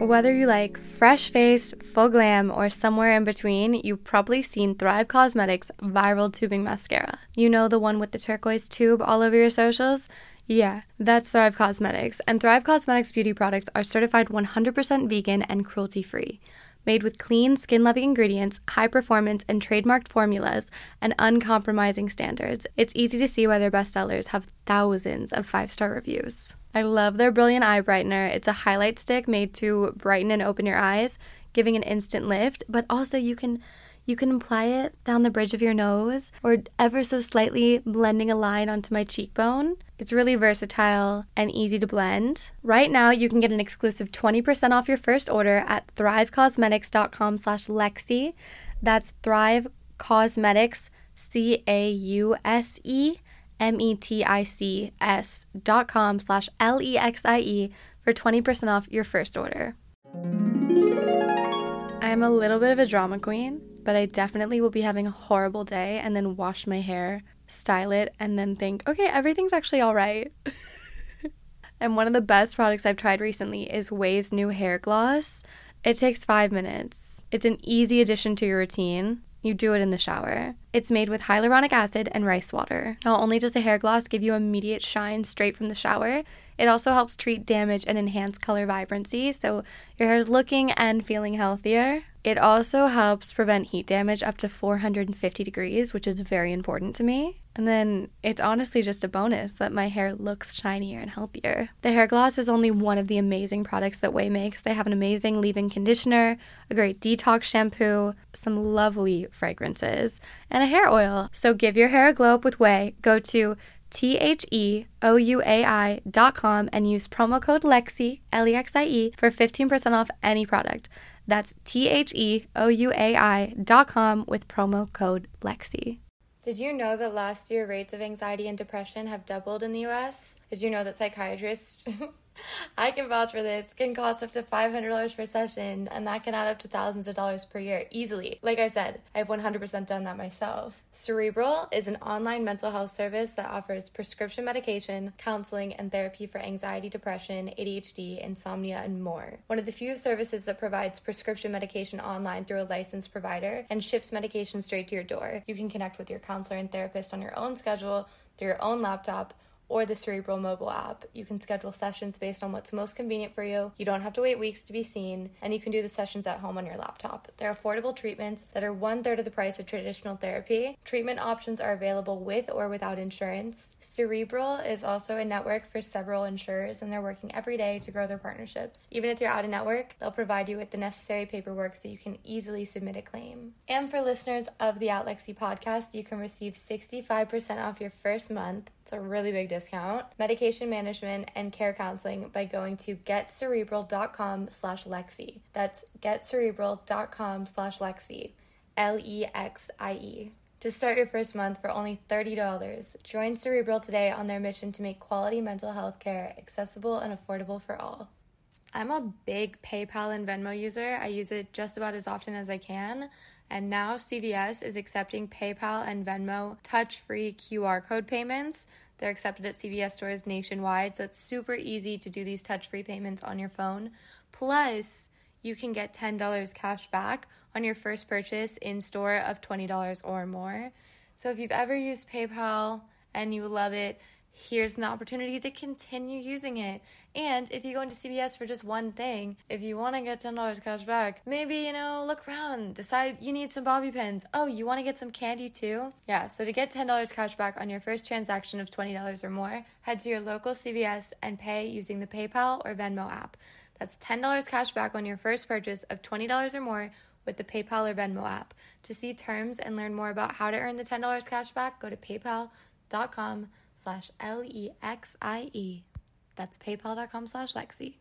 Whether you like fresh face, full glam, or somewhere in between, you've probably seen Thrive Causemetics Viral Tubing Mascara. You know the one with the turquoise tube all over your socials? Yeah, that's Thrive Causemetics. And Thrive Causemetics beauty products are certified 100% vegan and cruelty free. Made with clean, skin loving ingredients, high performance, and trademarked formulas, and uncompromising standards, it's easy to see why their bestsellers have thousands of five star reviews. I love their Brilliant Eye Brightener. It's a highlight stick made to brighten and open your eyes, giving an instant lift, but also you can you can apply it down the bridge of your nose or ever so slightly blending a line onto my cheekbone. It's really versatile and easy to blend. Right now, you can get an exclusive 20% off your first order at thrivecausemetics.com slash Lexie. That's Thrive Causemetics, C-A-U-S-E M-E-T-I-C-S dot com slash L-E-X-I-E for 20% off your first order. I'm a little bit of a drama queen, but I definitely will be having a horrible day and then wash my hair, style it, and then think, okay, everything's actually all right. and one of the best products I've tried recently is OUAI's new hair gloss. It takes five minutes. It's an easy addition to your routine. You do it in the shower. It's made with hyaluronic acid and rice water. Not only does a hair gloss give you immediate shine straight from the shower, it also helps treat damage and enhance color vibrancy so your hair is looking and feeling healthier. It also helps prevent heat damage up to 450 degrees, which is very important to me. And then it's honestly just a bonus that my hair looks shinier and healthier. The hair gloss is only one of the amazing products that OUAI makes. They have an amazing leave in conditioner, a great detox shampoo, some lovely fragrances, and a hair oil. So give your hair a glow up with OUAI. Go to T H E O U A I dot com and use promo code LEXIE, L E X I E, for 15% off any product. That's T H E O U A I dot com with promo code LEXIE. Did you know that last year rates of anxiety and depression have doubled in the US? Did you know that psychiatrists I can vouch for this. Can cost up to $500 per session, and that can add up to thousands of dollars per year easily. Like I said, I've 100% done that myself. Cerebral is an online mental health service that offers prescription medication, counseling, and therapy for anxiety, depression, ADHD, insomnia, and more. One of the few services that provides prescription medication online through a licensed provider and ships medication straight to your door. You can connect with your counselor and therapist on your own schedule through your own laptop or the Cerebral mobile app. You can schedule sessions based on what's most convenient for you. You don't have to wait weeks to be seen, and you can do the sessions at home on your laptop. They're affordable treatments that are one third of the price of traditional therapy. Treatment options are available with or without insurance. Cerebral is also a network for several insurers, and they're working every day to grow their partnerships. Even if you're out of network, they'll provide you with the necessary paperwork so you can easily submit a claim. And for listeners of the Outlexy podcast, you can receive 65% off your first month it's a really big discount. Medication management and care counseling by going to getcerebral.com slash Lexie. That's getcerebral.com slash Lexie. L E X I E. To start your first month for only $30, join Cerebral today on their mission to make quality mental health care accessible and affordable for all. I'm a big PayPal and Venmo user. I use it just about as often as I can. And now CVS is accepting PayPal and Venmo touch free QR code payments. They're accepted at CVS stores nationwide, so it's super easy to do these touch free payments on your phone. Plus, you can get $10 cash back on your first purchase in store of $20 or more. So if you've ever used PayPal and you love it, here's an opportunity to continue using it. And if you go into CVS for just one thing, if you want to get $10 cash back, maybe, you know, look around, decide you need some bobby pins. Oh, you want to get some candy too? Yeah, so to get $10 cash back on your first transaction of $20 or more, head to your local CVS and pay using the PayPal or Venmo app. That's $10 cash back on your first purchase of $20 or more with the PayPal or Venmo app. To see terms and learn more about how to earn the $10 cash back, go to paypal.com slash L-E-X-I-E. That's paypal.com slash Lexie.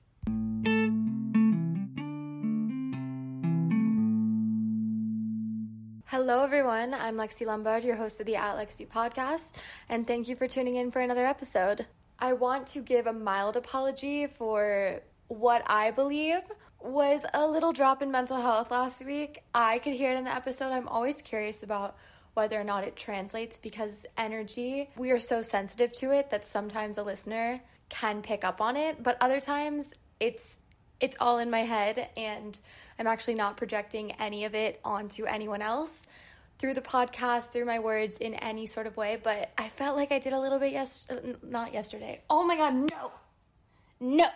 Hello, everyone. I'm Lexie Lombard, your host of the At Lexie podcast, and thank you for tuning in for another episode. I want to give a mild apology for what I believe was a little drop in mental health last week. I could hear it in the episode. I'm always curious about whether or not it translates because energy, we are so sensitive to it that sometimes a listener can pick up on it, but other times it's it's all in my head and I'm actually not projecting any of it onto anyone else through the podcast, through my words in any sort of way, but I felt like I did a little bit yes not yesterday. Oh my god, no. No.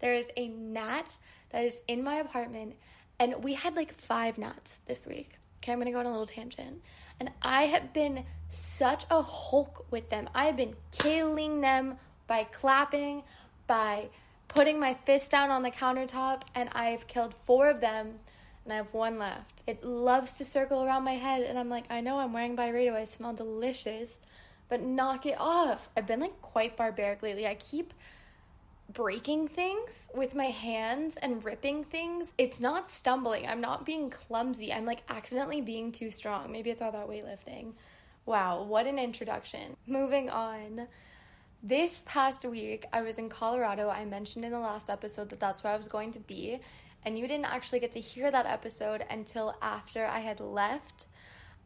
There is a gnat that is in my apartment and we had like 5 gnats this week. Okay, I'm to go on a little tangent. And I have been such a hulk with them. I have been killing them by clapping, by putting my fist down on the countertop, and I've killed four of them, and I have one left. It loves to circle around my head, and I'm like, I know I'm wearing Byredo, I smell delicious, but knock it off. I've been like quite barbaric lately. I keep breaking things with my hands and ripping things. It's not stumbling. I'm not being clumsy. I'm like accidentally being too strong. Maybe it's all that weightlifting. Wow, what an introduction. Moving on. This past week, I was in Colorado. I mentioned in the last episode that that's where I was going to be, and you didn't actually get to hear that episode until after I had left.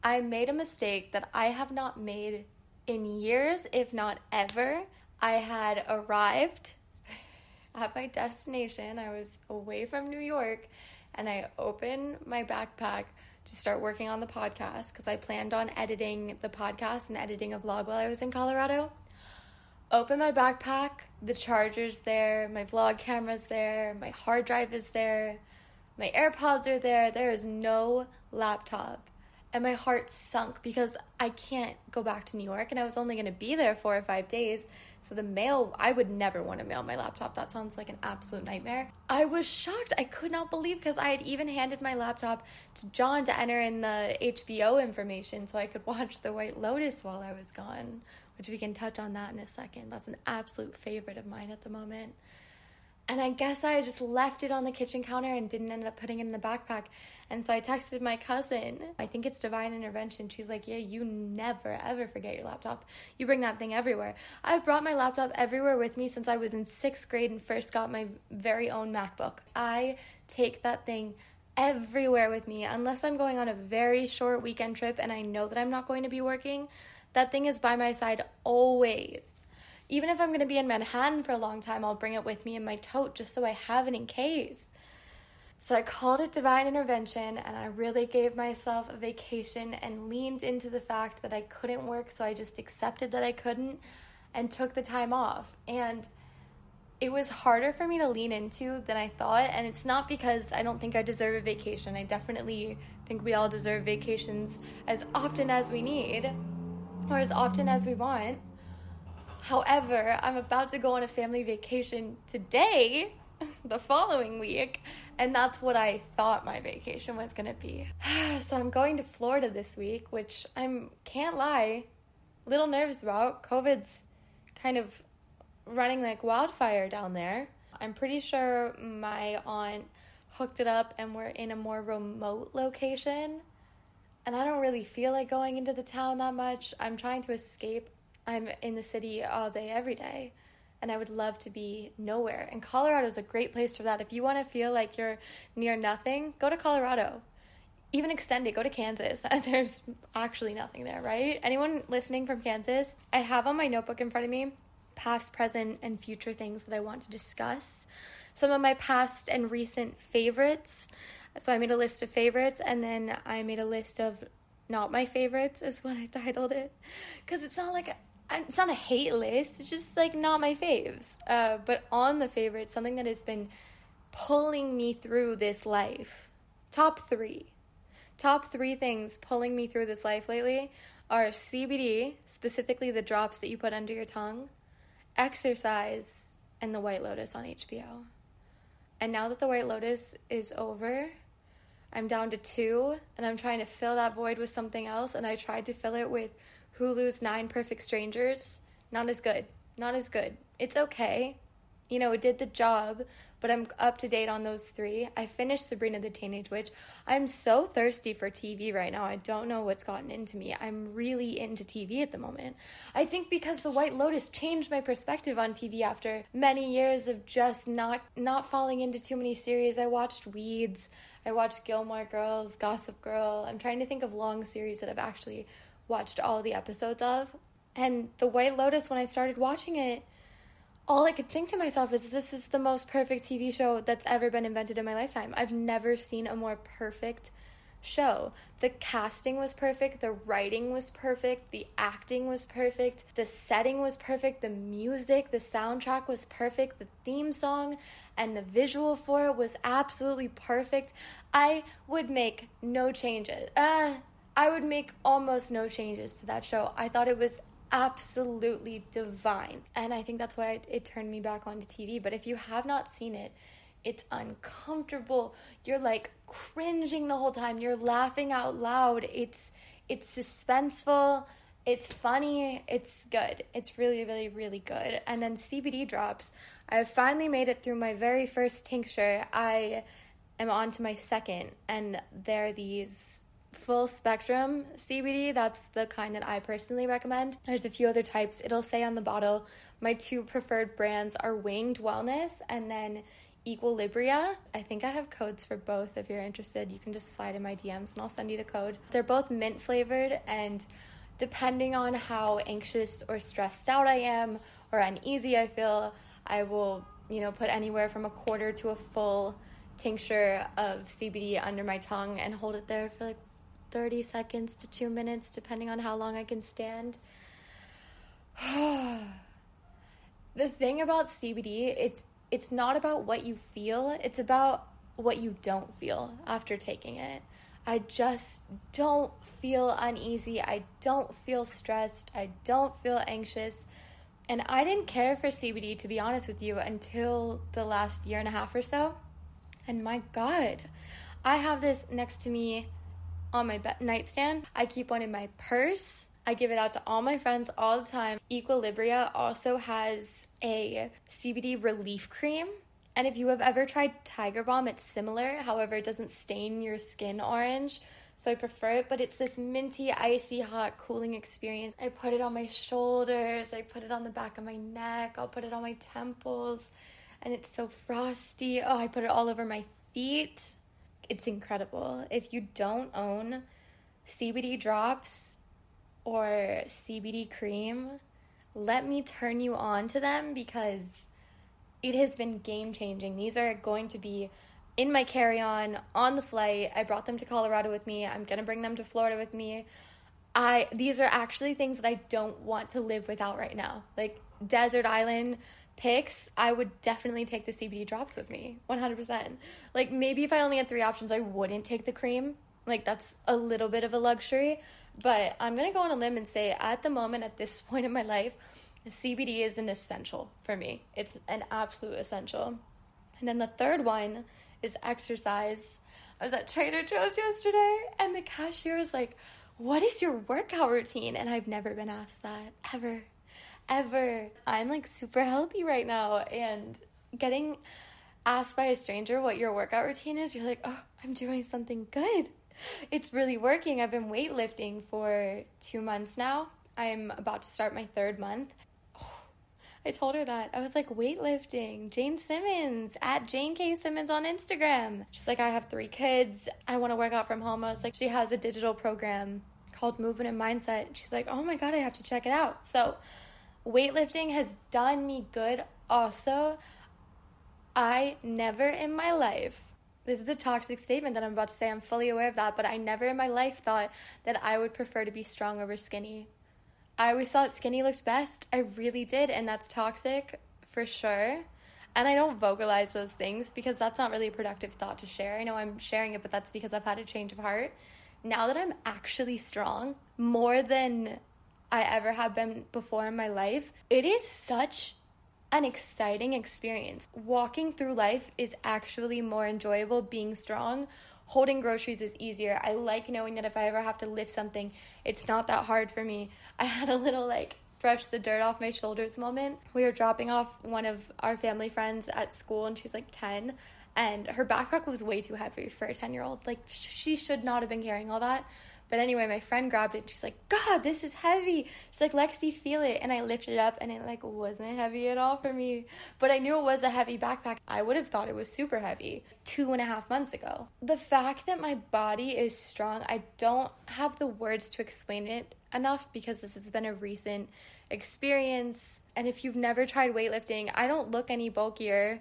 I made a mistake that I have not made in years, if not ever. I had arrived at my destination. I was away from New York, and I opened my backpack to start working on the podcast because I planned on editing the podcast and editing a vlog while I was in Colorado open my backpack, the charger's there, my vlog camera's there, my hard drive is there, my AirPods are there. There is no laptop. And my heart sunk because I can't go back to New York and I was only going to be there four or five days. So the mail, I would never want to mail my laptop. That sounds like an absolute nightmare. I was shocked. I could not believe because I had even handed my laptop to John to enter in the HBO information so I could watch The White Lotus while I was gone, which we can touch on that in a second. That's an absolute favorite of mine at the moment. And I guess I just left it on the kitchen counter and didn't end up putting it in the backpack. And so I texted my cousin. I think it's divine intervention. She's like, Yeah, you never ever forget your laptop. You bring that thing everywhere. I've brought my laptop everywhere with me since I was in sixth grade and first got my very own MacBook. I take that thing everywhere with me unless I'm going on a very short weekend trip and I know that I'm not going to be working. That thing is by my side always. Even if I'm going to be in Manhattan for a long time, I'll bring it with me in my tote just so I have it in case. So I called it divine intervention and I really gave myself a vacation and leaned into the fact that I couldn't work, so I just accepted that I couldn't and took the time off. And it was harder for me to lean into than I thought, and it's not because I don't think I deserve a vacation. I definitely think we all deserve vacations as often as we need or as often as we want. However, I'm about to go on a family vacation today, the following week, and that's what I thought my vacation was going to be. so I'm going to Florida this week, which I'm can't lie, little nervous about. COVID's kind of running like wildfire down there. I'm pretty sure my aunt hooked it up and we're in a more remote location and I don't really feel like going into the town that much. I'm trying to escape. I'm in the city all day, every day, and I would love to be nowhere. And Colorado is a great place for that. If you want to feel like you're near nothing, go to Colorado. Even extend it, go to Kansas. There's actually nothing there, right? Anyone listening from Kansas? I have on my notebook in front of me past, present, and future things that I want to discuss. Some of my past and recent favorites. So I made a list of favorites and then I made a list of not my favorites, is what I titled it. Because it's not like it's not a hate list, it's just like not my faves. Uh, but on the favorites, something that has been pulling me through this life. Top three. Top three things pulling me through this life lately are CBD, specifically the drops that you put under your tongue, exercise, and The White Lotus on HBO. And now that The White Lotus is over, I'm down to two and I'm trying to fill that void with something else. And I tried to fill it with Hulu's Nine Perfect Strangers. Not as good. Not as good. It's okay you know, it did the job, but I'm up to date on those three. I finished Sabrina the Teenage Witch. I'm so thirsty for TV right now. I don't know what's gotten into me. I'm really into TV at the moment. I think because The White Lotus changed my perspective on TV after many years of just not not falling into too many series. I watched Weeds, I watched Gilmore Girls, Gossip Girl. I'm trying to think of long series that I've actually watched all the episodes of. And The White Lotus when I started watching it, all I could think to myself is this is the most perfect TV show that's ever been invented in my lifetime. I've never seen a more perfect show. The casting was perfect, the writing was perfect, the acting was perfect, the setting was perfect, the music, the soundtrack was perfect, the theme song and the visual for it was absolutely perfect. I would make no changes. Uh, I would make almost no changes to that show. I thought it was absolutely divine. And I think that's why it, it turned me back onto TV. But if you have not seen it, it's uncomfortable. You're like cringing the whole time. You're laughing out loud. It's it's suspenseful. It's funny. It's good. It's really, really, really good. And then CBD drops. I have finally made it through my very first tincture. I am on to my second, and they're these full spectrum CBD. That's the kind that I personally recommend. There's a few other types. It'll say on the bottle my two preferred brands are Winged Wellness and then Equilibria. I think I have codes for both if you're interested. You can just slide in my DMs and I'll send you the code. They're both mint flavored and depending on how anxious or stressed out I am or uneasy I feel, I will, you know, put anywhere from a quarter to a full tincture of CBD under my tongue and hold it there for like 30 seconds to 2 minutes depending on how long I can stand. the thing about CBD, it's it's not about what you feel, it's about what you don't feel after taking it. I just don't feel uneasy. I don't feel stressed. I don't feel anxious. And I didn't care for CBD, to be honest with you, until the last year and a half or so. And my God, I have this next to me on my nightstand. I keep one in my purse. I give it out to all my friends all the time. Equilibria also has a CBD relief cream. And if you have ever tried Tiger Balm, it's similar. However, it doesn't stain your skin orange. So I prefer it, but it's this minty, icy, hot, cooling experience. I put it on my shoulders, I put it on the back of my neck, I'll put it on my temples, and it's so frosty. Oh, I put it all over my feet. It's incredible. If you don't own CBD drops, or CBD cream, let me turn you on to them because it has been game changing. These are going to be in my carry on on the flight. I brought them to Colorado with me. I'm going to bring them to Florida with me. I these are actually things that I don't want to live without right now. Like desert island picks, I would definitely take the CBD drops with me. 100%. Like maybe if I only had 3 options, I wouldn't take the cream. Like that's a little bit of a luxury, but I'm to go on a limb and say at the moment, at this point in my life, CBD is an essential for me. It's an absolute essential. And then the third one is exercise. I was at Trader Joe's yesterday and the cashier was like, What is your workout routine? And I've never been asked that ever, ever. I'm like super healthy right now and getting asked by a stranger what your workout routine is, you're like, Oh, I'm doing something good it's really working. I've been weightlifting for two months now. I'm about to start my third month. Oh, I told her that. I was like, weightlifting, Jane Simmons, at Jane K. Simmons on Instagram. She's like, I have three kids. I want to work out from home. I was like, she has a digital program called Movement and Mindset. She's like, oh my God, I have to check it out. So, weightlifting has done me good. Also, I never in my life this is a toxic statement that I'm about to say. I'm fully aware of that, but I never in my life thought that I would prefer to be strong over skinny. I always thought skinny looked best. I really did, and that's toxic for sure. And I don't vocalize those things because that's not really a productive thought to share. I know I'm sharing it, but that's because I've had a change of heart. Now that I'm actually strong, more than I ever have been before in my life, it is such an exciting experience. Walking through life is actually more enjoyable being strong. Holding groceries is easier. I like knowing that if I ever have to lift something, it's not that hard for me. I had a little like brush the dirt off my shoulders moment. We were dropping off one of our family friends at school and she's like 10 and her backpack was way too heavy for a 10 year old. Like she should not have been carrying all that. But anyway, my friend grabbed it. She's like, God, this is heavy. She's like, Lexie, feel it. And I lifted it up and it like wasn't heavy at all for me. But I knew it was a heavy backpack. I would have thought it was super heavy two and a half months ago. The fact that my body is strong, I don't have the words to explain it enough because this has been a recent experience. And if you've never tried weightlifting, I don't look any bulkier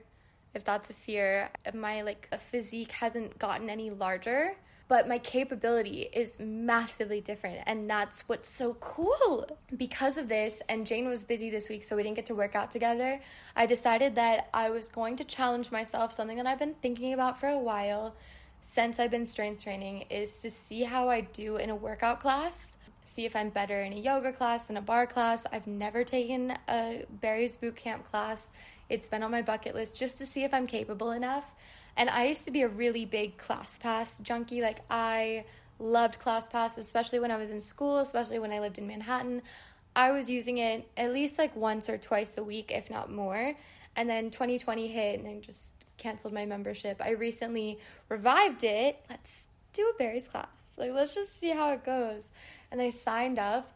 if that's a fear. My like physique hasn't gotten any larger, but my capability is massively different and that's what's so cool. Because of this and Jane was busy this week so we didn't get to work out together, I decided that I was going to challenge myself something that I've been thinking about for a while since I've been strength training is to see how I do in a workout class see if I'm better in a yoga class, in a barre class. I've never taken a Barry's boot camp class. It's been on my bucket list just to see if I'm capable enough. And I used to be a really big ClassPass junkie. Like, I loved ClassPass, especially when I was in school, especially when I lived in Manhattan. I was using it at least like once or twice a week, if not more. And then 2020 hit and I just canceled my membership. I recently revived it. Let's do a Barry's class. Like, let's just see how it goes. And I signed up.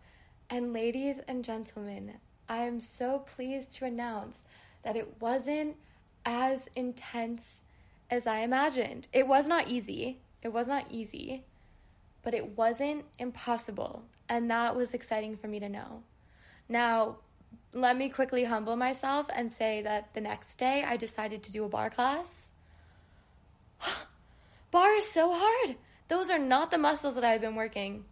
And, ladies and gentlemen, I am so pleased to announce that it wasn't as intense as I imagined. It was not easy. It was not easy, but it wasn't impossible. And that was exciting for me to know. Now, let me quickly humble myself and say that the next day I decided to do a barre class. barre is so hard. Those are not the muscles that I've been working.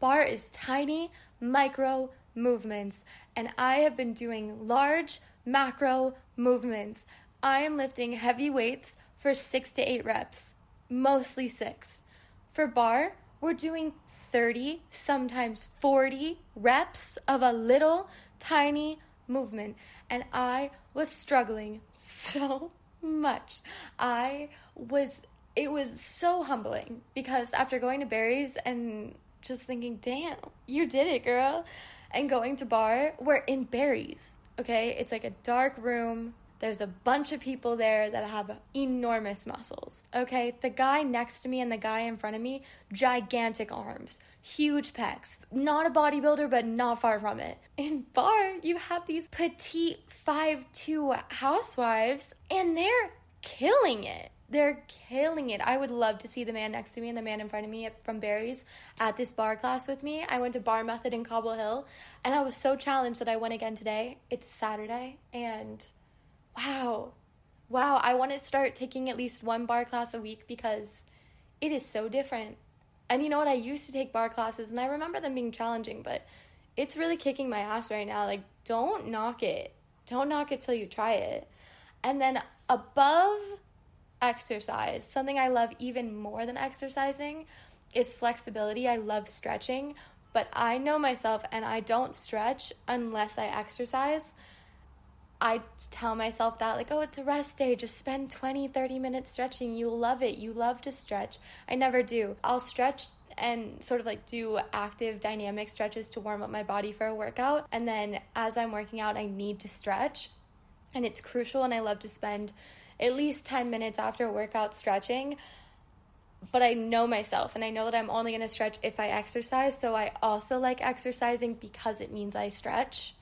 Barre is tiny, micro movements, and I have been doing large, macro movements. I am lifting heavy weights for six to eight reps, mostly six. For barre, we're doing 30, sometimes 40 reps of a little tiny movement, and I was struggling so much. I was, it was so humbling because after going to Barry's and just thinking, damn, you did it, girl, and going to barre, we're in Barry's okay? It's like a dark room. There's a bunch of people there that have enormous muscles, okay? The guy next to me and the guy in front of me, gigantic arms, huge pecs. Not a bodybuilder, but not far from it. In barre, you have these petite five-two housewives, and they're killing it. They're killing it. I would love to see the man next to me and the man in front of me from Barry's at this barre class with me. I went to Bar Method in Cobble Hill and I was so challenged that I went again today. It's Saturday and wow. Wow, I want to start taking at least one barre class a week because it is so different. And you know what? I used to take barre classes and I remember them being challenging, but it's really kicking my ass right now. Like, don't knock it. Don't knock it till you try it. And then above exercise. Something I love even more than exercising is flexibility. I love stretching, but I know myself and I don't stretch unless I exercise. I tell myself that, like, oh, it's a rest day. Just spend 20, 30 minutes stretching. You love it. You love to stretch. I never do. I'll stretch and sort of like do active dynamic stretches to warm up my body for a workout. And then as I'm working out, I need to stretch. And it's crucial. And I love to spend at least 10 minutes after a workout stretching. But I know myself and I know that I'm only going to stretch if I exercise. So I also like exercising because it means I stretch.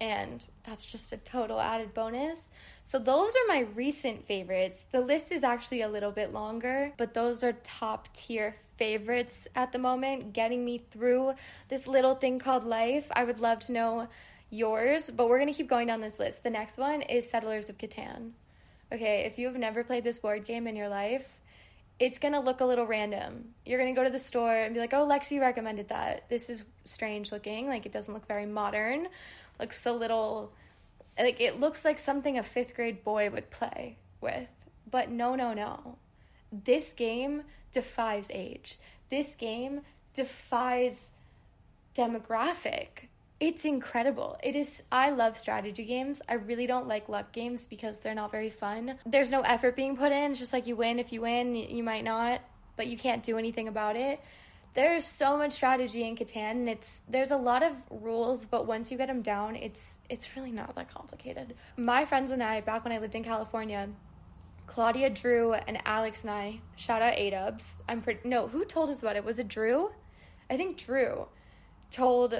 And that's just a total added bonus. So, those are my recent favorites. The list is actually a little bit longer, but those are top tier favorites at the moment, getting me through this little thing called life. I would love to know yours, but we're gonna keep going down this list. The next one is Settlers of Catan. Okay, if you have never played this board game in your life, it's gonna look a little random. You're gonna go to the store and be like, oh, Lexie recommended that. This is strange looking. Like, it doesn't look very modern. Looks a little, like, it looks like something a fifth grade boy would play with. But no, no, no. This game defies age. This game defies demographic it's incredible. It is I love strategy games. I really don't like luck games because they're not very fun. There's no effort being put in. It's just like you win if you win, you might not, but you can't do anything about it. There's so much strategy in Catan and it's there's a lot of rules, but once you get them down, it's it's really not that complicated. My friends and I back when I lived in California, Claudia, Drew, and Alex and I, shout out Adubs. I'm pretty no, who told us about it? Was it Drew? I think Drew told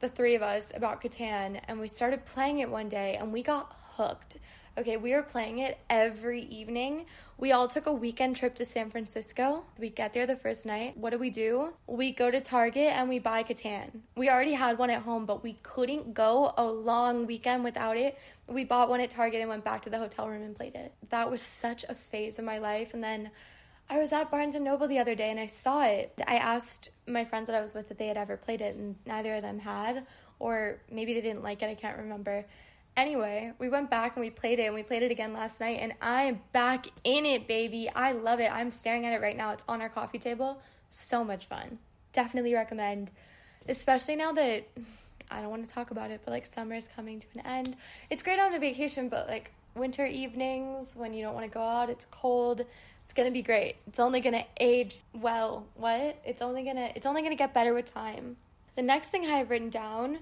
the three of us about Catan and we started playing it one day and we got hooked. Okay, we were playing it every evening. We all took a weekend trip to San Francisco. We get there the first night. What do we do? We go to Target and we buy Catan. We already had one at home, but we couldn't go a long weekend without it. We bought one at Target and went back to the hotel room and played it. That was such a phase of my life. And then I was at Barnes and Noble the other day and I saw it. I asked my friends that I was with if they had ever played it, and neither of them had, or maybe they didn't like it. I can't remember. Anyway, we went back and we played it and we played it again last night and I'm back in it, baby. I love it. I'm staring at it right now. It's on our coffee table. So much fun. Definitely recommend, especially now that I don't want to talk about it, but like summer is coming to an end. It's great on a vacation, but like winter evenings when you don't want to go out, it's cold. It's going to be great. It's only going to age well. What? It's only going to it's only going to get better with time. The next thing I have written down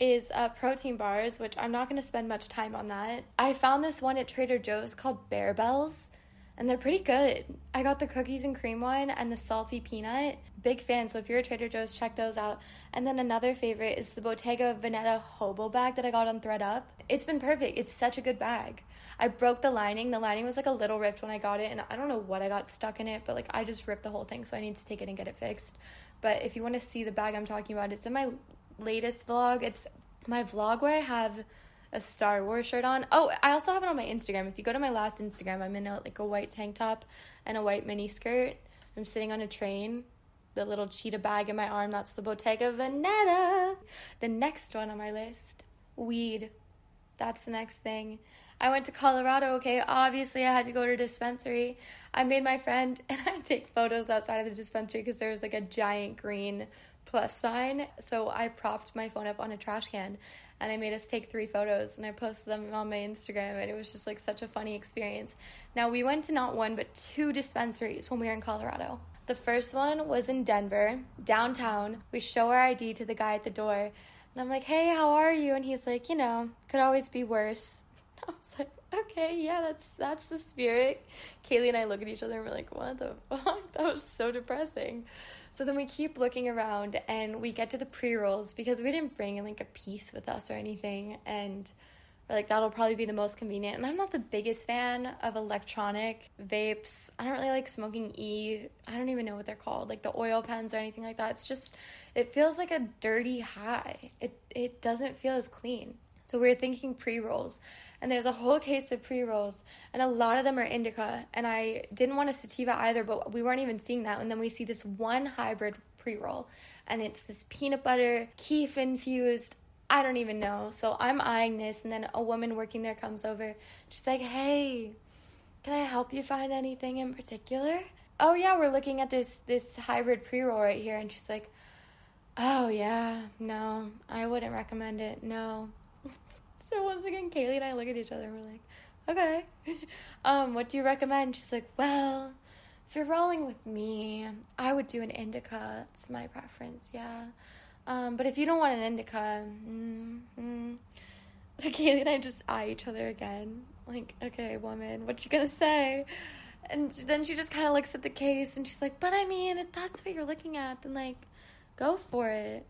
is uh, protein bars, which I'm not going to spend much time on that. I found this one at Trader Joe's called Barebells, and they're pretty good. I got the cookies and cream one and the salty peanut. Big fan, so if you're a Trader Joe's, check those out. And then another favorite is the Bottega Veneta Hobo bag that I got on ThredUp. It's been perfect. It's such a good bag. I broke the lining. The lining was like a little ripped when I got it, and I don't know what I got stuck in it, but like I just ripped the whole thing, so I need to take it and get it fixed. But if you want to see the bag I'm talking about, it's in my latest vlog. It's my vlog where I have a Star Wars shirt on. Oh, I also have it on my Instagram. If you go to my last Instagram, I'm in a, like a white tank top and a white mini skirt. I'm sitting on a train. The little cheetah bag in my arm, that's the Bottega Veneta. The next one on my list, weed. That's the next thing. I went to Colorado, okay? Obviously, I had to go to a dispensary. I made my friend and I take photos outside of the dispensary because there was like a giant green plus sign. So I propped my phone up on a trash can and I made us take three photos and I posted them on my Instagram and it was just like such a funny experience. Now we went to not one but two dispensaries when we were in Colorado. The first one was in Denver, downtown. We show our ID to the guy at the door and I'm like, "Hey, how are you?" And he's like, "You know, could always be worse." I was like, "Okay, yeah, that's that's the spirit." Kaylee and I look at each other and we're like, "What the fuck? That was so depressing." So then we keep looking around and we get to the pre rolls because we didn't bring like a piece with us or anything. And we're like, that'll probably be the most convenient. And I'm not the biggest fan of electronic vapes. I don't really like smoking E. I don't even know what they're called, like the oil pens or anything like that. It's just, it feels like a dirty high. It, it doesn't feel as clean. So we are thinking pre rolls, and there's a whole case of pre rolls, and a lot of them are indica. And I didn't want a sativa either, but we weren't even seeing that. And then we see this one hybrid pre roll, and it's this peanut butter, keef infused. I don't even know. So I'm eyeing this, and then a woman working there comes over. She's like, "Hey, can I help you find anything in particular?" Oh yeah, we're looking at this this hybrid pre roll right here, and she's like, "Oh yeah, no, I wouldn't recommend it. No." So once again, Kaylee and I look at each other and we're like, okay, um, what do you recommend? She's like, well, if you're rolling with me, I would do an indica. It's my preference, yeah. Um, but if you don't want an indica, mm-hmm. so Kaylee and I just eye each other again, like, okay, woman, what you gonna say? And then she just kind of looks at the case and she's like, but I mean, if that's what you're looking at, then like, go for it.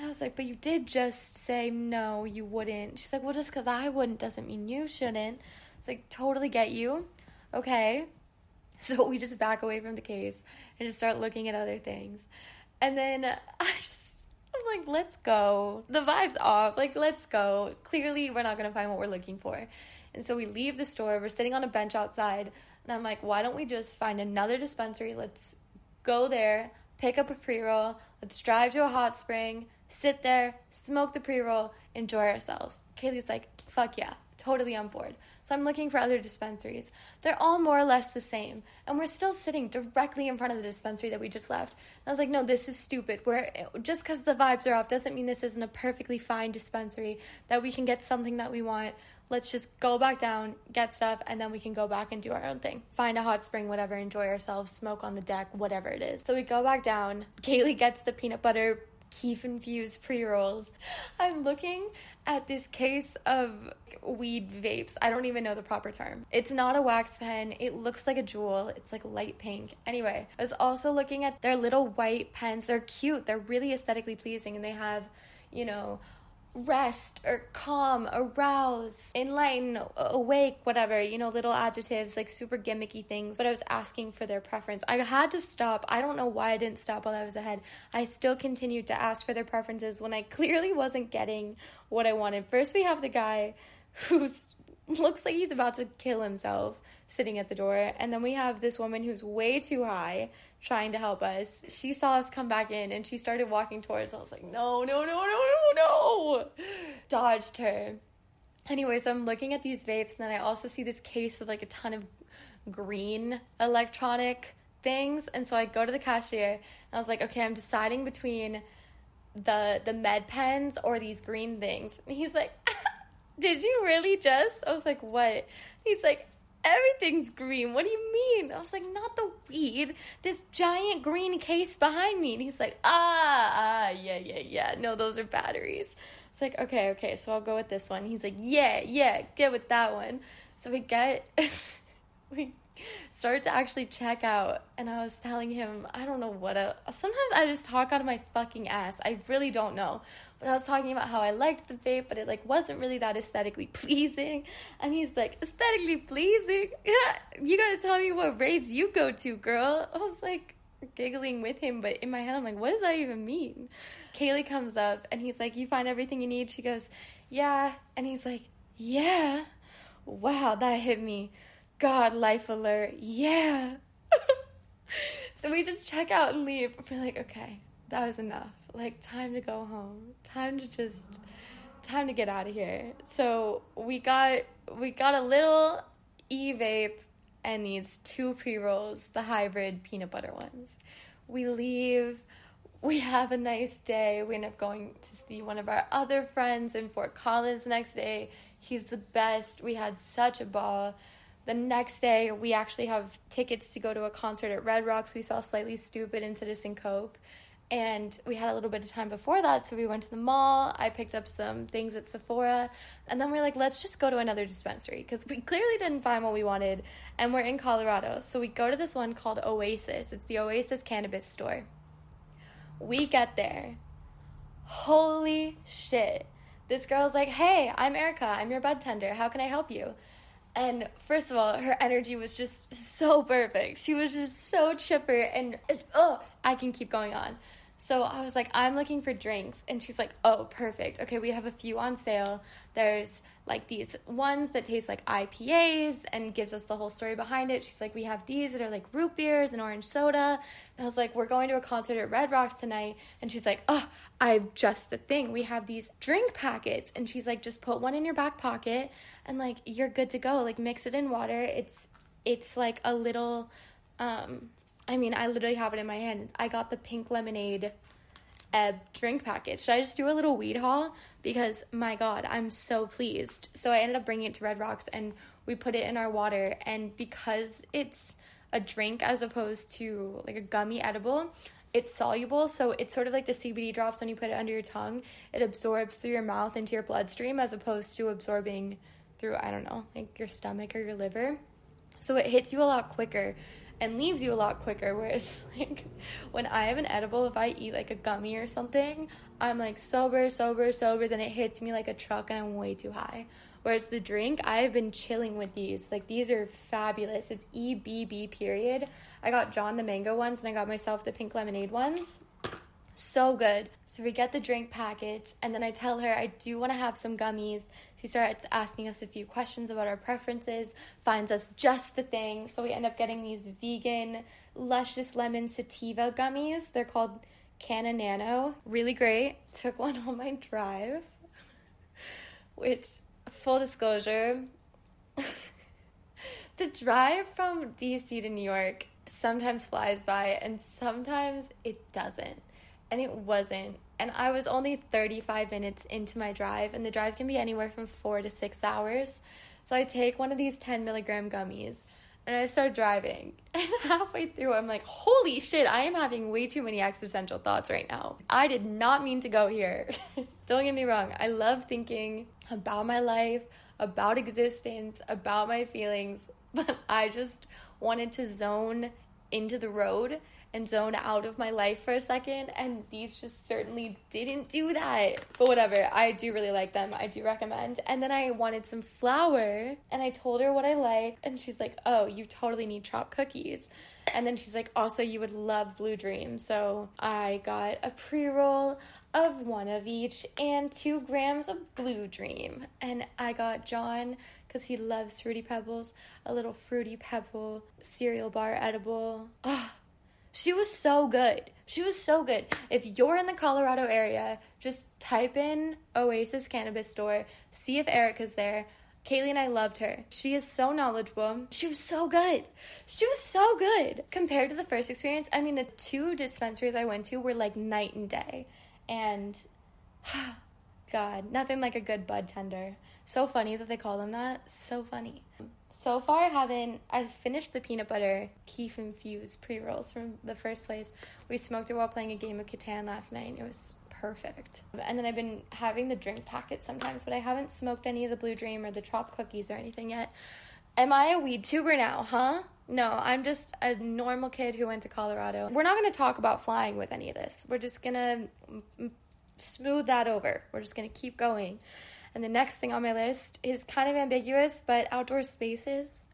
And I was like, but you did just say no, you wouldn't. She's like, well, just because I wouldn't doesn't mean you shouldn't. It's like, totally get you. Okay. So we just back away from the case and just start looking at other things. And then I just, I'm like, let's go. The vibe's off. Like, let's go. Clearly, we're not going to find what we're looking for. And so we leave the store. We're sitting on a bench outside. And I'm like, why don't we just find another dispensary? Let's go there, pick up a pre roll. Let's drive to a hot spring, sit there, smoke the pre roll, enjoy ourselves. Kaylee's like, fuck yeah, totally on board. So I'm looking for other dispensaries. They're all more or less the same. And we're still sitting directly in front of the dispensary that we just left. And I was like, no, this is stupid. We're just because the vibes are off doesn't mean this isn't a perfectly fine dispensary that we can get something that we want. Let's just go back down, get stuff, and then we can go back and do our own thing. Find a hot spring, whatever, enjoy ourselves, smoke on the deck, whatever it is. So we go back down. Kaylee gets the peanut butter keef infused pre rolls. I'm looking at this case of weed vapes. I don't even know the proper term. It's not a wax pen. It looks like a Juul. It's like light pink. Anyway, I was also looking at their little white pens. They're cute. They're really aesthetically pleasing and they have, you know, rest or calm, arouse, enlighten, awake, whatever, you know, little adjectives, like super gimmicky things. But I was asking for their preference. I had to stop. I don't know why I didn't stop while I was ahead. I still continued to ask for their preferences when I clearly wasn't getting what I wanted. First, we have the guy who looks like he's about to kill himself sitting at the door. And then we have this woman who's way too high trying to help us. She saw us come back in and she started walking towards us. I was like, no, no, no, no, no, no. Dodged her. Anyway, so I'm looking at these vapes and then I also see this case of like a ton of green electronic things. And so I go to the cashier and I was like, okay, I'm deciding between the the med pens or these green things. And he's like, Did you really just? I was like, What? He's like, Everything's green. What do you mean? I was like, Not the weed. This giant green case behind me. And he's like, Ah, ah, yeah, yeah, yeah. No, those are batteries. It's like, okay, okay, so I'll go with this one. He's like, yeah, yeah, get with that one. So we get, we started to actually check out and I was telling him, I don't know what a sometimes I just talk out of my fucking ass. I really don't know. But I was talking about how I liked the vape, but it like wasn't really that aesthetically pleasing. And he's like, aesthetically pleasing? You gotta tell me what raves you go to, girl. I was like giggling with him, but in my head I'm like, what does that even mean? Kaylee comes up and he's like, You find everything you need? She goes, Yeah. And he's like, Yeah. Wow, that hit me. God, life alert. Yeah. so we just check out and leave. We're like, okay, that was enough. Like, time to go home. Time to just, time to get out of here. So we got, we got a little e vape and these two pre rolls, the hybrid peanut butter ones. We leave. We have a nice day. We end up going to see one of our other friends in Fort Collins next day. He's the best. We had such a ball. The next day, we actually have tickets to go to a concert at Red Rocks. We saw Slightly Stoopid in Citizen Cope. And we had a little bit of time before that, so we went to the mall. I picked up some things at Sephora. And then we are like, let's just go to another dispensary because we clearly didn't find what we wanted. And we're in Colorado. So we go to this one called Oasis. It's the Oasis Cannabis Store. We get there. Holy shit. This girl's like, hey, I'm Erica. I'm your bud tender. How can I help you? And first of all, her energy was just so perfect. She was just so chipper, and oh, I can keep going on. So I was like, I'm looking for drinks. And she's like, oh, perfect. Okay, we have a few on sale. There's like these ones that taste like IPAs and gives us the whole story behind it. She's like, we have these that are like root beers and orange soda. And I was like, we're going to a concert at Red Rocks tonight. And she's like, oh, I've just the thing. We have these drink packets. And she's like, just put one in your back pocket and like you're good to go. Like mix it in water. It's it's like a little um I mean, I literally have it in my hand. I got the pink lemonade ebb drink package. Should I just do a little weed haul? Because my God, I'm so pleased. So I ended up bringing it to Red Rocks and we put it in our water. And because it's a drink as opposed to like a gummy edible, it's soluble. So it's sort of like the CBD drops when you put it under your tongue. It absorbs through your mouth into your bloodstream as opposed to absorbing through, I don't know, like your stomach or your liver. So it hits you a lot quicker and leaves you a lot quicker. Whereas, like, when I have an edible, if I eat like a gummy or something, I'm like sober, sober, sober, then it hits me like a truck and I'm way too high. Whereas the drink, I've been chilling with these. Like, these are fabulous. It's EBB period. I got John the mango ones and I got myself the pink lemonade ones. So good. So we get the drink packets, and then I tell her I do want to have some gummies. She starts asking us a few questions about our preferences, finds us just the thing. So we end up getting these vegan, luscious lemon sativa gummies. They're called Canna Nano. Really great. Took one on my drive, which, full disclosure, the drive from DC to New York sometimes flies by and sometimes it doesn't and it wasn't. And I was only 35 minutes into my drive, and the drive can be anywhere from four to six hours. So I take one of these 10 milligram gummies, and I start driving. And halfway through, I'm like, holy shit, I am having way too many existential thoughts right now. I did not mean to go here. Don't get me wrong, I love thinking about my life, about existence, about my feelings, but I just wanted to zone into the road and zone out of my life for a second and these just certainly didn't do that. But whatever i do really like them. I do recommend. And then i wanted some flower and i told her what i like and she's like oh you totally need chopped cookies. And then she's like also you would love blue dream. So i got a pre-roll of one of each and two grams of blue dream. And i got john because he loves fruity pebbles a little fruity pebble cereal bar edible. Oh she was so good. She was so good. If you're in the Colorado area, just type in Oasis Cannabis Store, see if Erica's there. Kaylee and I loved her. She is so knowledgeable. She was so good. She was so good. Compared to the first experience, I mean, the two dispensaries I went to were like night and day. And, God, nothing like a good bud tender. So funny that they call them that. So funny. So far, I haven't. I finished the peanut butter kief infused pre rolls from the first place. We smoked it while playing a game of Catan last night. It was perfect. And then I've been having the drink packets sometimes, but I haven't smoked any of the Blue Dream or the chopped cookies or anything yet. Am I a weed tuber now, huh? No, I'm just a normal kid who went to Colorado. We're not going to talk about flying with any of this. We're just going to smooth that over. We're just going to keep going. And the next thing on my list is kind of ambiguous, but outdoor spaces,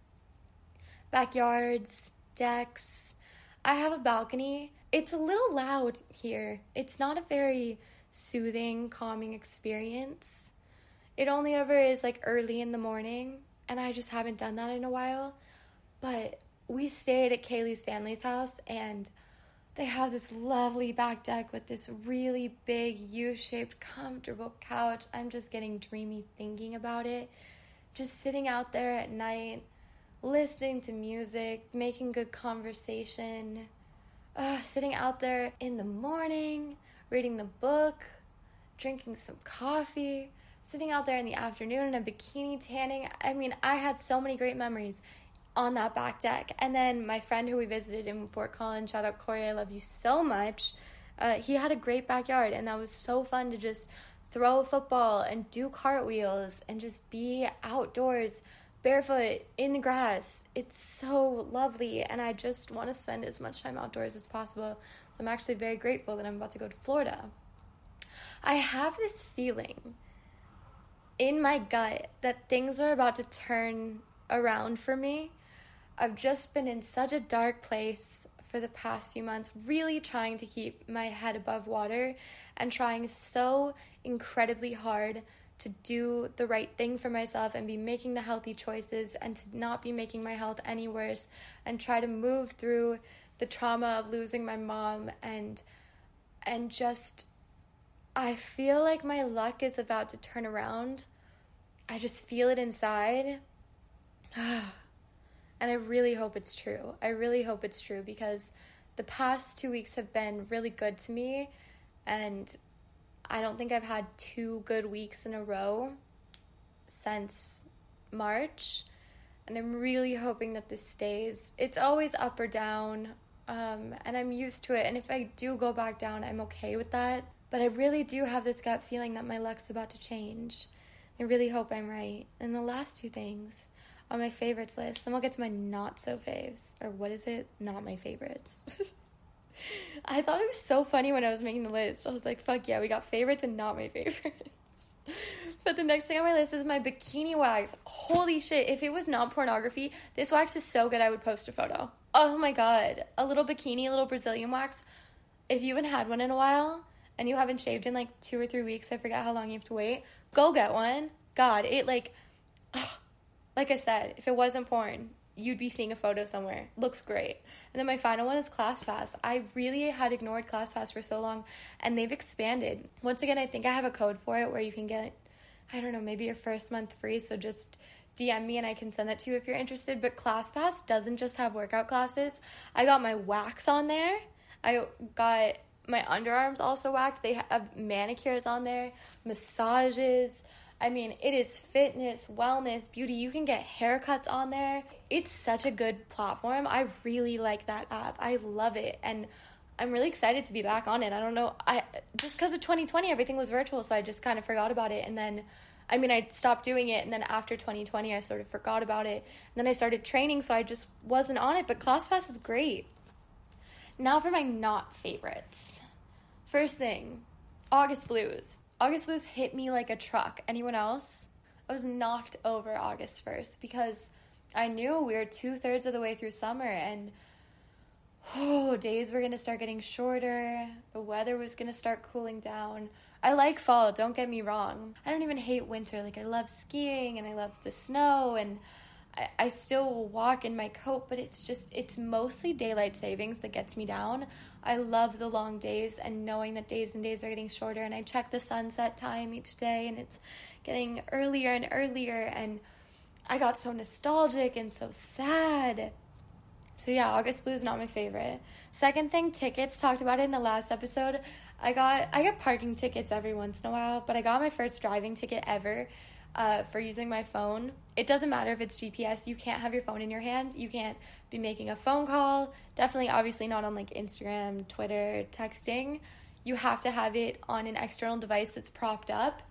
backyards, decks. I have a balcony. It's a little loud here. It's not a very soothing, calming experience. It only ever is like early in the morning, and I just haven't done that in a while. But we stayed at Kaylee's family's house, and they have this lovely back deck with this really big U-shaped comfortable couch. I'm just getting dreamy thinking about it. Just sitting out there at night, listening to music, making good conversation. Uh, sitting out there in the morning, reading the book, drinking some coffee, sitting out there in the afternoon in a bikini tanning. I mean, I had so many great memories on that back deck. And then my friend who we visited in Fort Collins, shout out Corey, I love you so much. Uh, he had a great backyard, and that was so fun to just throw a football and do cartwheels and just be outdoors barefoot in the grass. It's so lovely, and I just want to spend as much time outdoors as possible. So I'm actually very grateful that I'm about to go to Florida. I have this feeling in my gut that things are about to turn around for me I've just been in such a dark place for the past few months, really trying to keep my head above water and trying so incredibly hard to do the right thing for myself and be making the healthy choices and to not be making my health any worse and try to move through the trauma of losing my mom and and just I feel like my luck is about to turn around. I just feel it inside. And I really hope it's true. I really hope it's true because the past two weeks have been really good to me. And I don't think I've had two good weeks in a row since March. And I'm really hoping that this stays. It's always up or down. Um, and I'm used to it. And if I do go back down, I'm okay with that. But I really do have this gut feeling that my luck's about to change. I really hope I'm right. And the last two things on my favorites list. Then we'll get to my not so faves. Or what is it? Not my favorites. I thought it was so funny when I was making the list. I was like, fuck yeah, we got favorites and not my favorites. but the next thing on my list is my bikini wax. Holy shit, if it was not pornography, this wax is so good I would post a photo. Oh my god. A little bikini, a little Brazilian wax. If you haven't had one in a while and you haven't shaved in like two or three weeks, I forget how long you have to wait, go get one. God, it like. Ugh, oh, like I said, if it wasn't porn, you'd be seeing a photo somewhere. Looks great. And then my final one is ClassPass. I really had ignored ClassPass for so long and they've expanded. Once again, I think I have a code for it where you can get, I don't know, maybe your first month free. So just DM me and I can send that to you if you're interested. But ClassPass doesn't just have workout classes. I got my wax on there. I got my underarms also waxed. They have manicures on there, massages, I mean, it is fitness, wellness, beauty. You can get haircuts on there. It's such a good platform. I really like that app. I love it. And I'm really excited to be back on it. I don't know. I just because of 2020 everything was virtual, so I just kind of forgot about it and then I mean, I stopped doing it, and then after 2020, I sort of forgot about it. And then I started training, so I just wasn't on it. But ClassPass is great. Now for my not favorites. First thing, August Blues. August was hit me like a truck. Anyone else? I was knocked over August 1st because I knew we were two thirds of the way through summer and oh, days were going to start getting shorter. The weather was going to start cooling down. I like fall, don't get me wrong. I don't even hate winter. Like, I love skiing and I love the snow and I, I still walk in my coat, but it's just, it's mostly daylight savings that gets me down. I love the long days and knowing that days and days are getting shorter. And I check the sunset time each day and it's getting earlier and earlier. And I got so nostalgic and so sad. So yeah, August Blue is not my favorite. Second thing, tickets. Talked about it in the last episode. I got I get parking tickets every once in a while, but I got my first driving ticket ever uh, for using my phone. It doesn't matter if it's GPS. You can't have your phone in your hand. You can't be making a phone call. Definitely, obviously, not on like Instagram, Twitter, texting. You have to have it on an external device that's propped up.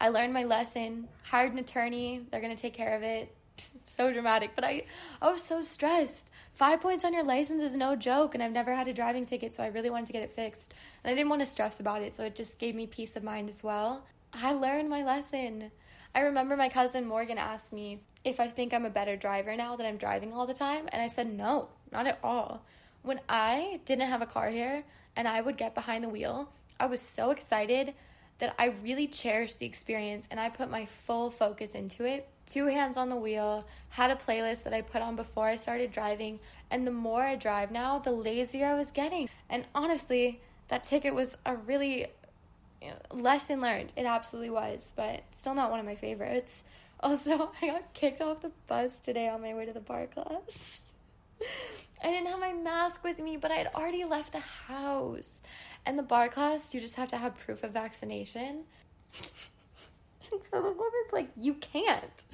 I learned my lesson. Hired an attorney. They're gonna take care of it. so dramatic, but I I was so stressed. Five points on your license is no joke, and I've never had a driving ticket, so I really wanted to get it fixed. And I didn't want to stress about it, so it just gave me peace of mind as well. I learned my lesson. I remember my cousin Morgan asked me if I think I'm a better driver now that I'm driving all the time, and I said no, not at all. When I didn't have a car here and I would get behind the wheel, I was so excited that I really cherished the experience and I put my full focus into it. Two hands on the wheel, had a playlist that I put on before I started driving, and the more I drive now, the lazier I was getting. And honestly, that ticket was a really lesson learned. It absolutely was, but still not one of my favorites. Also, I got kicked off the bus today on my way to the barre class. I didn't have my mask with me, but I had already left the house. And the barre class, you just have to have proof of vaccination. and so the woman's like, you can't.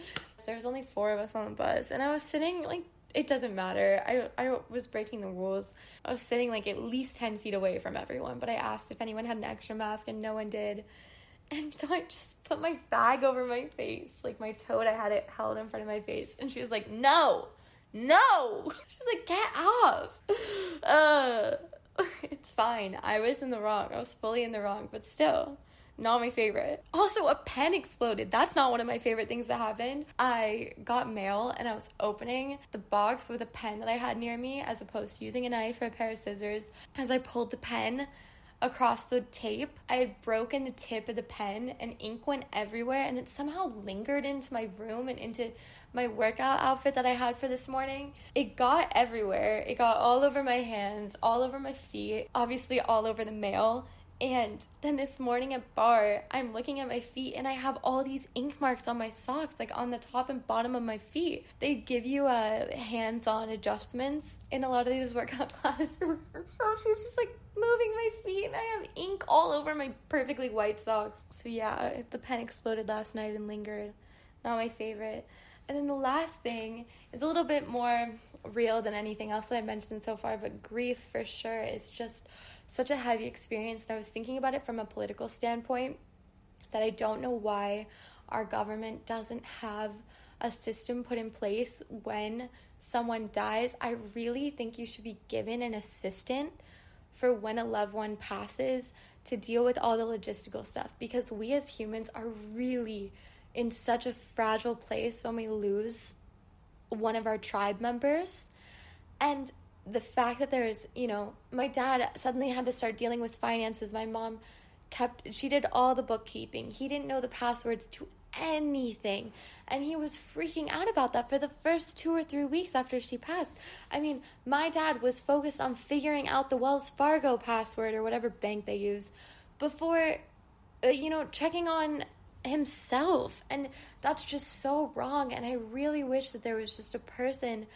There was only four of us on the bus, and I was sitting like it doesn't matter. I, I was breaking the rules. I was sitting like at least 10 feet away from everyone, but I asked if anyone had an extra mask and no one did. And so I just put my bag over my face, like my tote, I had it held in front of my face. And she was like, no, no. She's like, get off. Uh, it's fine. I was in the wrong. I was fully in the wrong, but still, not my favorite. Also, a pen exploded. That's not one of my favorite things that happened. I got mail and I was opening the box with a pen that I had near me as opposed to using a knife or a pair of scissors. As I pulled the pen, across the tape. I had broken the tip of the pen and ink went everywhere and it somehow lingered into my room and into my workout outfit that I had for this morning. It got everywhere. It got all over my hands, all over my feet, obviously all over the mail. And then this morning at barre, I'm looking at my feet and I have all these ink marks on my socks, like on the top and bottom of my feet. They give you uh, hands on adjustments in a lot of these workout classes. so she's just like moving my feet and I have ink all over my perfectly white socks. So yeah, the pen exploded last night and lingered. Not my favorite. And then the last thing is a little bit more real than anything else that I've mentioned so far, but grief for sure is just such a heavy experience. And I was thinking about it from a political standpoint that I don't know why our government doesn't have a system put in place when someone dies. I really think you should be given an assistant for when a loved one passes to deal with all the logistical stuff because we as humans are really in such a fragile place when we lose one of our tribe members. And the fact that there's, you know, my dad suddenly had to start dealing with finances. My mom kept, she did all the bookkeeping. He didn't know the passwords to anything. And he was freaking out about that for the first two or three weeks after she passed. I mean, my dad was focused on figuring out the Wells Fargo password or whatever bank they use before, uh, you know, checking on himself. And that's just so wrong. And I really wish that there was just a person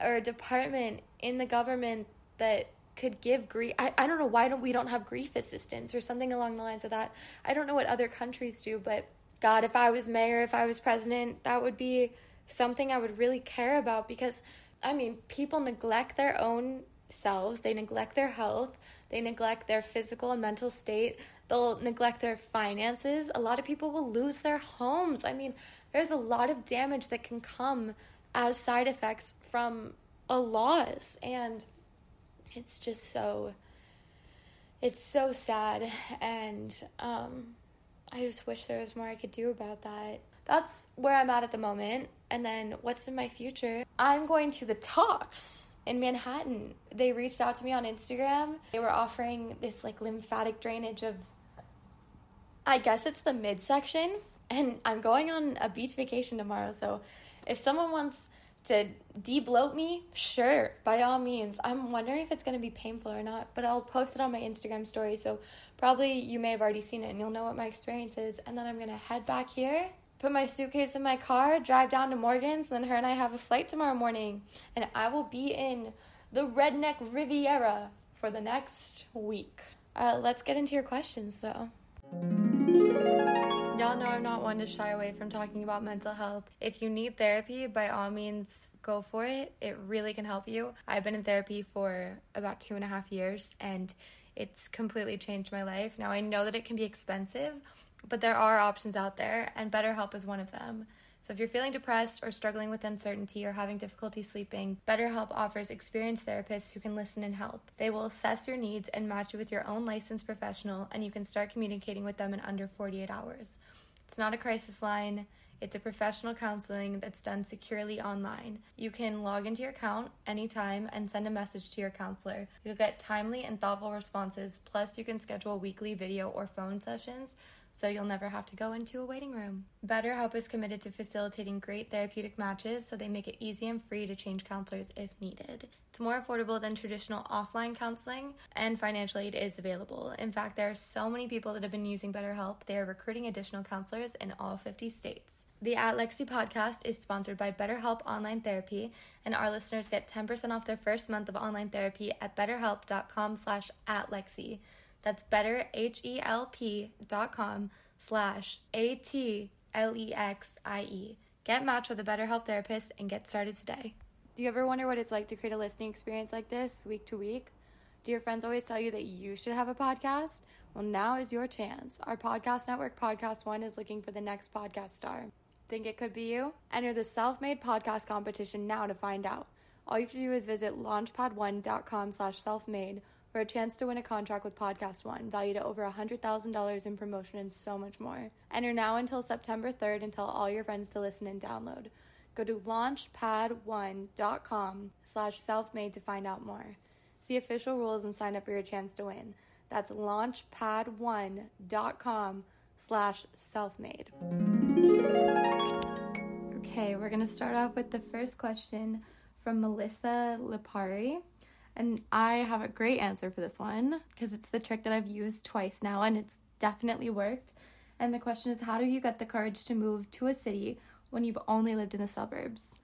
or a department in the government that could give grief I, I don't know why don't we don't have grief assistance or something along the lines of that i don't know what other countries do but God, if I was mayor, if I was president, that would be something I would really care about because, I mean, people neglect their own selves, they neglect their health, they neglect their physical and mental state, they'll neglect their finances. A lot of people will lose their homes. I mean, there's a lot of damage that can come as side effects from a loss, and it's just so it's so sad and um I just wish there was more I could do about that. That's where I'm at at the moment. And then what's in my future? I'm going to the talks in Manhattan. They reached out to me on Instagram. They were offering this like lymphatic drainage of, I guess it's the midsection. And I'm going on a beach vacation tomorrow. So if someone wants to debloat me, sure, by all means. I'm wondering if it's going to be painful or not, but I'll post it on my Instagram story. So probably you may have already seen it and you'll know what my experience is. And then I'm going to head back here, put my suitcase in my car, drive down to Morgan's, and then her and I have a flight tomorrow morning. And I will be in the Redneck Riviera for the next week. Uh, let's get into your questions though. Y'all know I'm not one to shy away from talking about mental health. If you need therapy, by all means, go for it. It really can help you. I've been in therapy for about two and a half years and it's completely changed my life. Now, I know that it can be expensive, but there are options out there, and BetterHelp is one of them. So, if you're feeling depressed or struggling with uncertainty or having difficulty sleeping, BetterHelp offers experienced therapists who can listen and help. They will assess your needs and match you with your own licensed professional, and you can start communicating with them in under 48 hours. It's not a crisis line. It's a professional counseling that's done securely online. You can log into your account anytime and send a message to your counselor. You'll get timely and thoughtful responses, plus, you can schedule weekly video or phone sessions so you'll never have to go into a waiting room. BetterHelp is committed to facilitating great therapeutic matches, so they make it easy and free to change counselors if needed. It's more affordable than traditional offline counseling, and financial aid is available. In fact, there are so many people that have been using BetterHelp, they are recruiting additional counselors in all 50 states. The At Lexie podcast is sponsored by BetterHelp Online Therapy, and our listeners get 10% off their first month of online therapy at betterhelp.com slash atlexie. That's betterhelp.com slash A-T-L-E-X-I-E. Get matched with a BetterHelp therapist and get started today. Do you ever wonder what it's like to create a listening experience like this week to week? Do your friends always tell you that you should have a podcast? Well, now is your chance. Our podcast network, Podcast One, is looking for the next podcast star. Think it could be you? Enter the self made podcast competition now to find out. All you have to do is visit launchpad1.com slash self made for a chance to win a contract with Podcast One, valued at over $100,000 in promotion and so much more. Enter now until September 3rd and tell all your friends to listen and download. Go to launchpad1.com slash self-made to find out more. See official rules and sign up for your chance to win. That's launchpad1.com slash self-made. Okay, we're going to start off with the first question from Melissa Lipari. And I have a great answer for this one because it's the trick that I've used twice now and it's definitely worked. And the question is how do you get the courage to move to a city when you've only lived in the suburbs?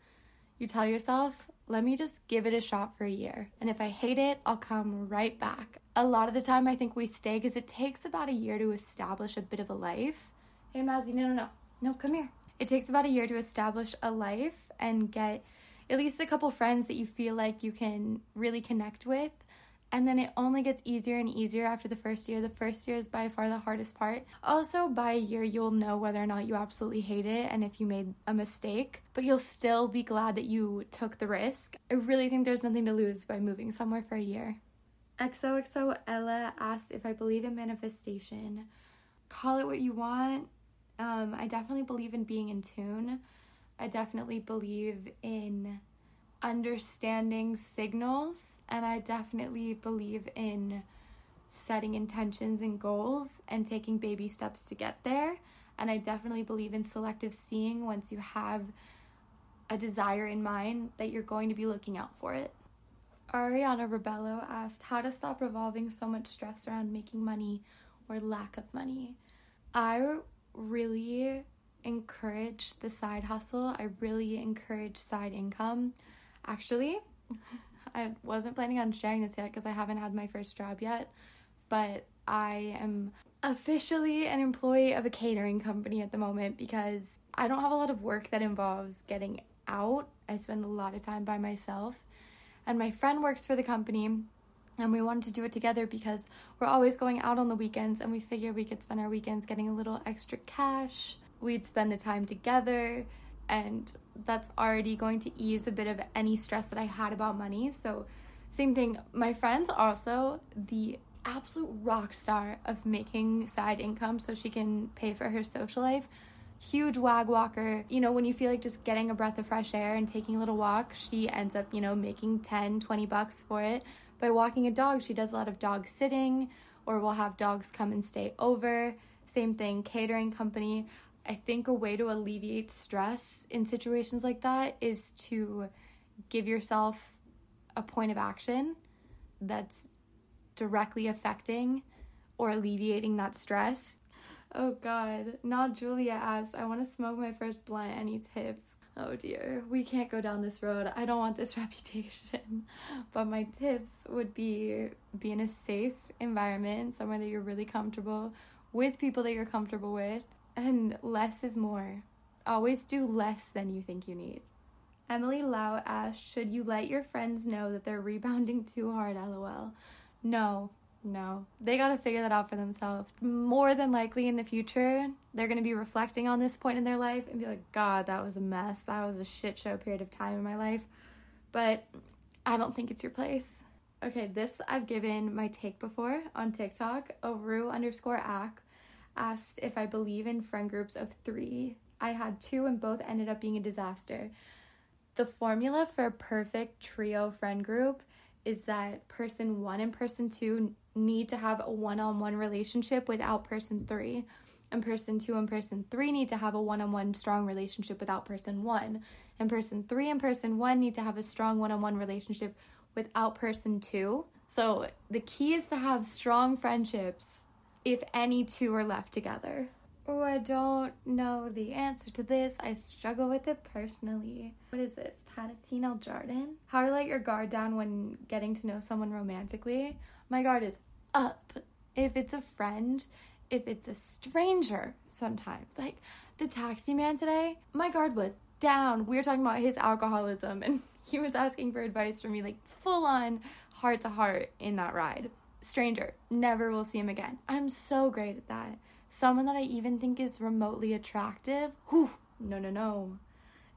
You tell yourself, let me just give it a shot for a year. And if I hate it, I'll come right back. A lot of the time, I think we stay because it takes about a year to establish a bit of a life. Hey, Mazzy, no, no, no. No, come here. It takes about a year to establish a life and get at least a couple friends that you feel like you can really connect with. And then it only gets easier and easier after the first year. The first year is by far the hardest part. Also, by a year, you'll know whether or not you absolutely hate it and if you made a mistake, but you'll still be glad that you took the risk. I really think there's nothing to lose by moving somewhere for a year. XOXO Ella asked if I believe in manifestation. Call it what you want. Um, I definitely believe in being in tune. I definitely believe in understanding signals, and I definitely believe in setting intentions and goals and taking baby steps to get there. And I definitely believe in selective seeing once you have a desire in mind that you're going to be looking out for it. Ariana Rebello asked how to stop revolving so much stress around making money or lack of money. I really encourage the side hustle. I really encourage side income. Actually, I wasn't planning on sharing this yet because I haven't had my first job yet, but I am officially an employee of a catering company at the moment because I don't have a lot of work that involves getting out. I spend a lot of time by myself. And my friend works for the company, and we wanted to do it together because we're always going out on the weekends, and we figured we could spend our weekends getting a little extra cash. We'd spend the time together, and that's already going to ease a bit of any stress that I had about money. So, same thing. My friend's also the absolute rock star of making side income so she can pay for her social life. Huge wag walker. You know, when you feel like just getting a breath of fresh air and taking a little walk, she ends up, you know, making 10, 20 bucks for it. By walking a dog, she does a lot of dog sitting or will have dogs come and stay over. Same thing, catering company. I think a way to alleviate stress in situations like that is to give yourself a point of action that's directly affecting or alleviating that stress. Oh god, not Julia asked, I want to smoke my first blunt and eat tips. Oh dear, we can't go down this road. I don't want this reputation. but my tips would be be in a safe environment, somewhere that you're really comfortable with people that you're comfortable with, and less is more. Always do less than you think you need. Emily Lau asked, Should you let your friends know that they're rebounding too hard? LOL. No, no. They got to figure that out for themselves. More than likely in the future, they're going to be reflecting on this point in their life and be like, God, that was a mess. That was a shit show period of time in my life. But I don't think it's your place. Okay, this I've given my take before on TikTok. Oru underscore ack asked if I believe in friend groups of three. I had two and both ended up being a disaster. The formula for a perfect trio friend group is that person one and person two need to have a one on one relationship without person three. And person two and person three need to have a one on one strong relationship without person one. And person three and person one need to have a strong one on one relationship without person two. So the key is to have strong friendships if any two are left together. Oh, I don't know the answer to this. I struggle with it personally. What is this? Patatine L. Jordan? How to let your guard down when getting to know someone romantically? My guard is up. If it's a friend, if it's a stranger, sometimes. Like the taxi man today, my guard was down. We were talking about his alcoholism and he was asking for advice from me, like full on heart to heart in that ride. Stranger, never will see him again. I'm so great at that someone that I even think is remotely attractive, whew, no, no, no.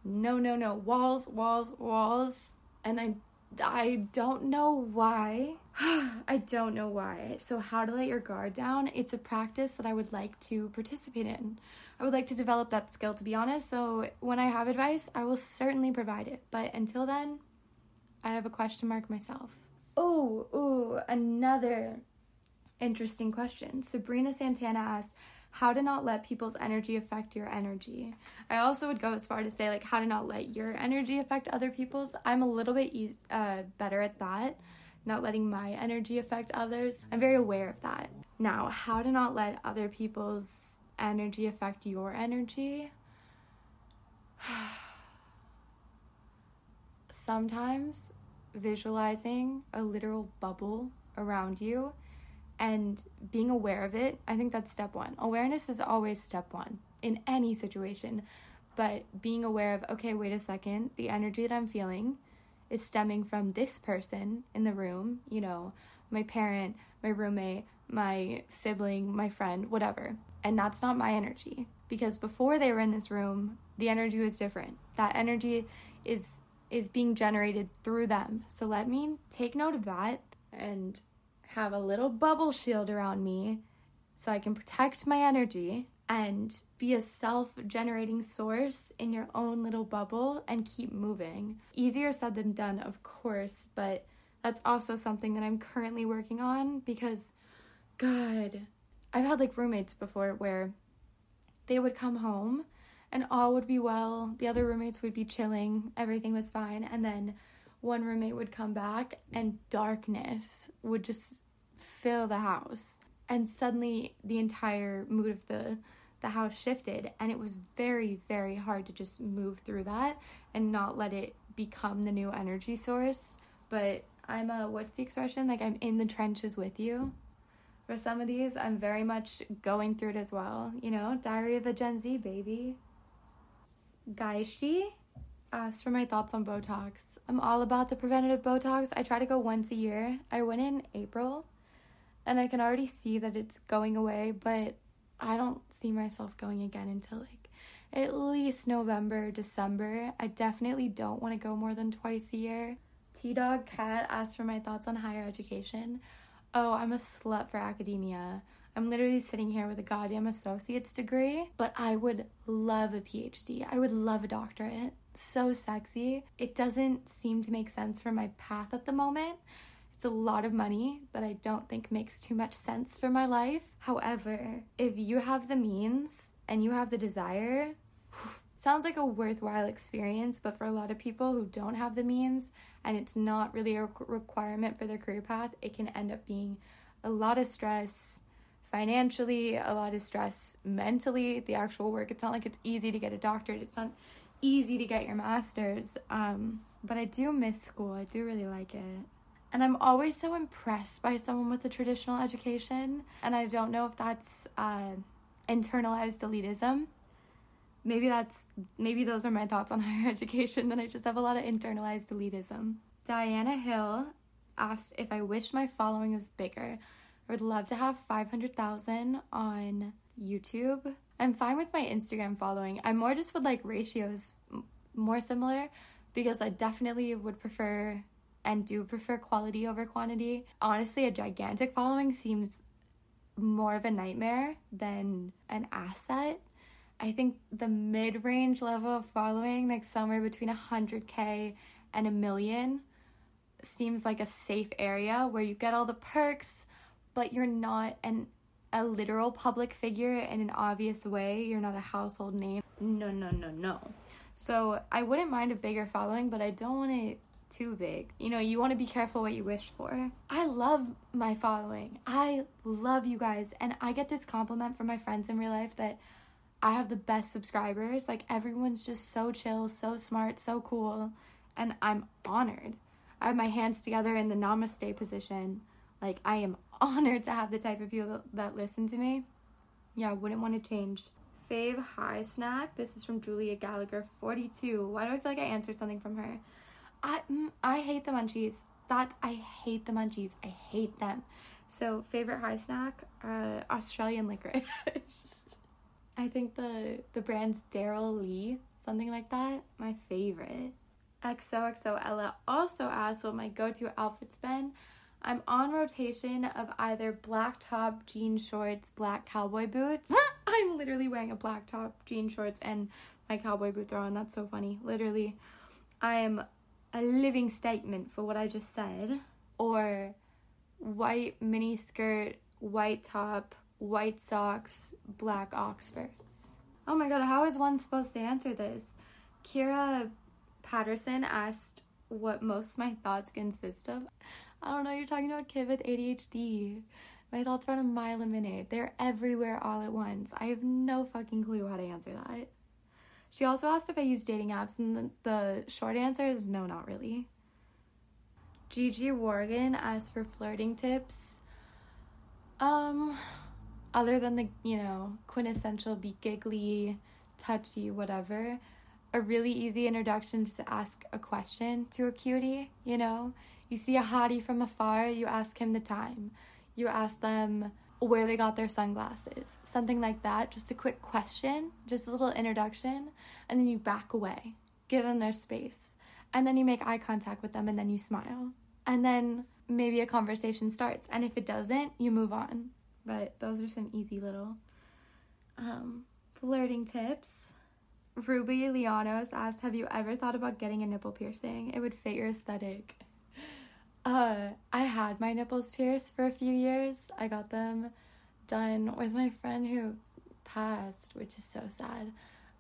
No, no, no. Walls, walls, walls. And I I don't know why. I don't know why. So, how to let your guard down? It's a practice that I would like to participate in. I would like to develop that skill, to be honest. So, when I have advice, I will certainly provide it. But until then, I have a question mark myself. Oh, ooh, another interesting question. Sabrina Santana asked, how to not let people's energy affect your energy. I also would go as far to say, like, how to not let your energy affect other people's. I'm a little bit e- uh, better at that, not letting my energy affect others. I'm very aware of that. Now, how to not let other people's energy affect your energy. Sometimes visualizing a literal bubble around you and being aware of it, I think that's step one. Awareness is always step one in any situation. But being aware of, okay, wait a second, the energy that I'm feeling is stemming from this person in the room, you know, my parent, my roommate, my sibling, my friend, whatever. And that's not my energy because before they were in this room, the energy was different. That energy is is being generated through them. So let me take note of that and have a little bubble shield around me so I can protect my energy and be a self generating source in your own little bubble and keep moving. Easier said than done, of course, but that's also something that I'm currently working on because, God, I've had like roommates before where they would come home and all would be well, the other roommates would be chilling, everything was fine, and then one roommate would come back and darkness would just fill the house. And suddenly the entire mood of the the house shifted and it was very very hard to just move through that and not let it become the new energy source. But I'm a what's the expression? Like I'm in the trenches with you. For some of these, I'm very much going through it as well. You know, Diary of a Gen Z, baby. Gaishi asked for my thoughts on Botox. I'm all about the preventative Botox. I try to go once a year. I went in April and I can already see that it's going away, but I don't see myself going again until like at least November, December. I definitely don't want to go more than twice a year. T Dog Cat asked for my thoughts on higher education. Oh, I'm a slut for academia. I'm literally sitting here with a goddamn associate's degree, but I would love a PhD. I would love a doctorate. So sexy. It doesn't seem to make sense for my path at the moment. It's a lot of money that I don't think makes too much sense for my life. However, if you have the means and you have the desire, sounds like a worthwhile experience, but for a lot of people who don't have the means and it's not really a requirement for their career path, it can end up being a lot of stress financially, a lot of stress mentally, the actual work. It's not like it's easy to get a doctorate, it's not easy to get your master's. Um, but I do miss school, I do really like it. And I'm always so impressed by someone with a traditional education, and I don't know if that's uh, internalized elitism maybe that's maybe those are my thoughts on higher education then i just have a lot of internalized elitism diana hill asked if i wished my following was bigger i would love to have 500000 on youtube. I'm fine with my instagram following. I'm more just with like ratios more similar because i definitely would prefer and do prefer quality over quantity. Honestly a gigantic following seems more of a nightmare than an asset. I think the mid range level of following, like somewhere between 100k and a million, seems like a safe area where you get all the perks, but you're not an a literal public figure in an obvious way. You're not a household name. No, no, no, no. So I wouldn't mind a bigger following, but I don't want it too big. You know, you want to be careful what you wish for. I love my following. I love you guys. And I get this compliment from my friends in real life that I have the best subscribers. Like everyone's just so chill, so smart, so cool, and I'm honored. I have my hands together in the namaste position. Like I am honored to have the type of people that, listen to me. Yeah, I wouldn't want to change. Fave high snack. This is from Julia Gallagher, 42. Why do I feel like I answered something from her? I mm, I hate the munchies. That I hate the munchies. I hate them. So favorite high snack, uh, Australian licorice. I think the the brand's Darrell Lea, something like that. My favorite. XOXO Ella also asked what my go-to outfit's been. I'm on rotation of either black top, jean shorts, black cowboy boots. I'm literally wearing a black top, jean shorts, and my cowboy boots are on. That's so funny. Literally, I am a living statement for what I just said. Or white mini skirt, white top, white socks, black Oxfords. Oh my god, how is one supposed to answer this? Kira Patterson asked what most my thoughts consist of. I don't know, you're talking about a kid with ADHD. My thoughts run a mile a minute. They're everywhere all at once. I have no fucking clue how to answer that. She also asked if I use dating apps, and the, the short answer is no, not really. Gigi Worgan asked for flirting tips. Um, other than the, you know, quintessential be giggly, touchy, whatever, a really easy introduction to ask a question to a cutie, you know? You see a hottie from afar, you ask him the time. You ask them where they got their sunglasses, something like that. Just a quick question, just a little introduction, and then you back away, give them their space. And then you make eye contact with them and then you smile. And then maybe a conversation starts. And if it doesn't, you move on. But those are some easy little um, flirting tips. Ruby Lianos asked, Have you ever thought about getting a nipple piercing? It would fit your aesthetic. Uh, I had my nipples pierced for a few years. I got them done with my friend who passed, which is so sad.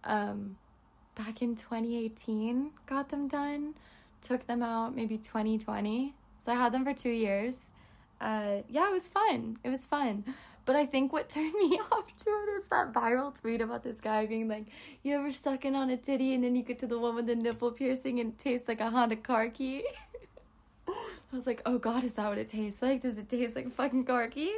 Um, back in 2018, got them done. Took them out maybe 2020. So I had them for two years uh, yeah, it was fun. It was fun. But I think what turned me off to it is that viral tweet about this guy being like, You ever sucking on a titty and then you get to the one with the nipple piercing and it tastes like a Honda car key? I was like, oh god, is that what it tastes like? Does it taste like fucking corky?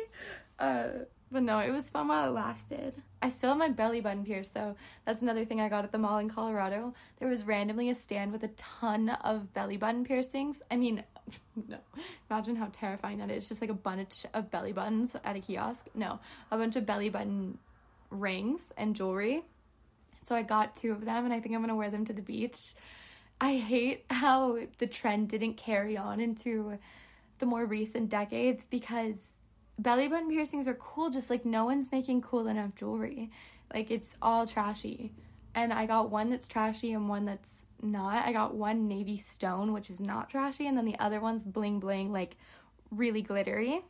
Uh, but no, it was fun while it lasted. I still have my belly button pierced though. That's another thing I got at the mall in Colorado. There was randomly a stand with a ton of belly button piercings. I mean, no. Imagine how terrifying that is. Just like a bunch of belly buttons at a kiosk. No, a bunch of belly button rings and jewelry. So I got two of them and I think I'm to wear them to the beach. I hate how the trend didn't carry on into the more recent decades because belly button piercings are cool, just like no one's making cool enough jewelry. Like it's all trashy. And I got one that's trashy and one that's not. I got one navy stone, which is not trashy, and then the other one's bling bling, like really glittery.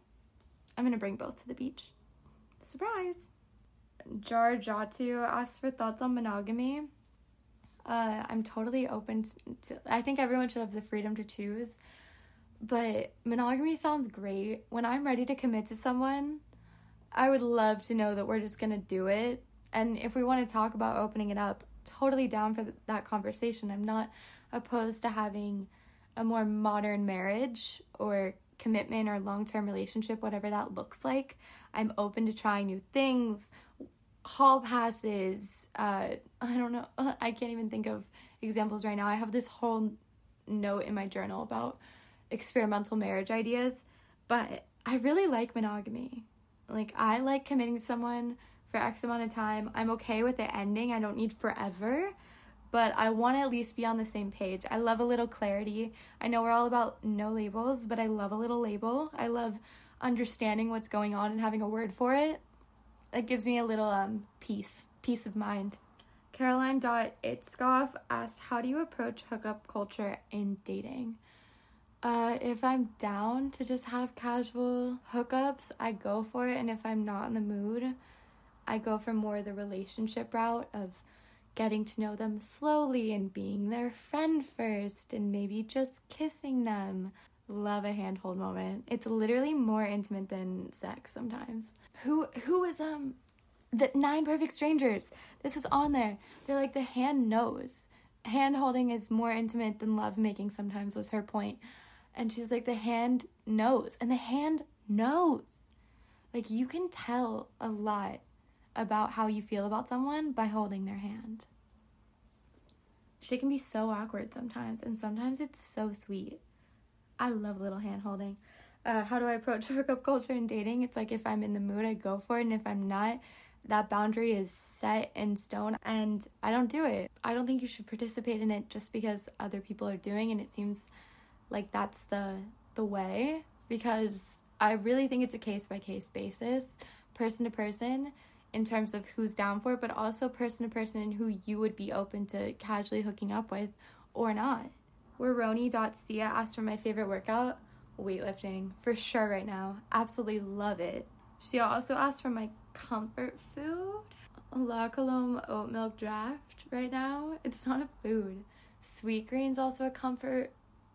I'm gonna bring both to the beach. Surprise! Jar Jatu asked for thoughts on monogamy. Uh, I'm totally open to, I think everyone should have the freedom to choose. But monogamy sounds great. When I'm ready to commit to someone, I would love to know that we're just going to do it. And if we want to talk about opening it up, totally down for that conversation. I'm not opposed to having a more modern marriage or commitment or long term relationship, whatever that looks like. I'm open to trying new things, hall passes. Uh, I don't know. I can't even think of examples right now. I have this whole note in my journal about experimental marriage ideas, but I really like monogamy. Like, I like committing to someone for X amount of time. I'm okay with it ending. I don't need forever, but I want to at least be on the same page. I love a little clarity. I know we're all about no labels, but I love a little label. I love understanding what's going on and having a word for it. It gives me a little um peace, peace of mind. Caroline Dot Itzkoff asked, "How do you approach hookup culture in dating?" Uh, if I'm down to just have casual hookups, I go for it. And if I'm not in the mood, I go for more the relationship route of getting to know them slowly and being their friend first and maybe just kissing them. Love a handhold moment. It's literally more intimate than sex sometimes. Who who was um the nine perfect strangers? This was on there. They're like the hand knows. Hand holding is more intimate than love making sometimes was her point. And she's like, the hand knows. And the hand knows. Like, you can tell a lot about how you feel about someone by holding their hand. She can be so awkward sometimes, and sometimes it's so sweet. I love little hand holding. Uh, how do I approach hookup culture and dating? It's like if I'm in the mood, I go for it, and if I'm not, that boundary is set in stone and I don't do it. I don't think you should participate in it just because other people are doing and it seems like that's the the way because I really think it's a case by case basis, person to person in terms of who's down for it, but also person to person and who you would be open to casually hooking up with or not. Where Roni.cia asked for my favorite workout, weightlifting, for sure right now. Absolutely love it. She also asked for my comfort food, La Colombe oat milk draft right now. It's not a food. Sweetgreen's also a comfort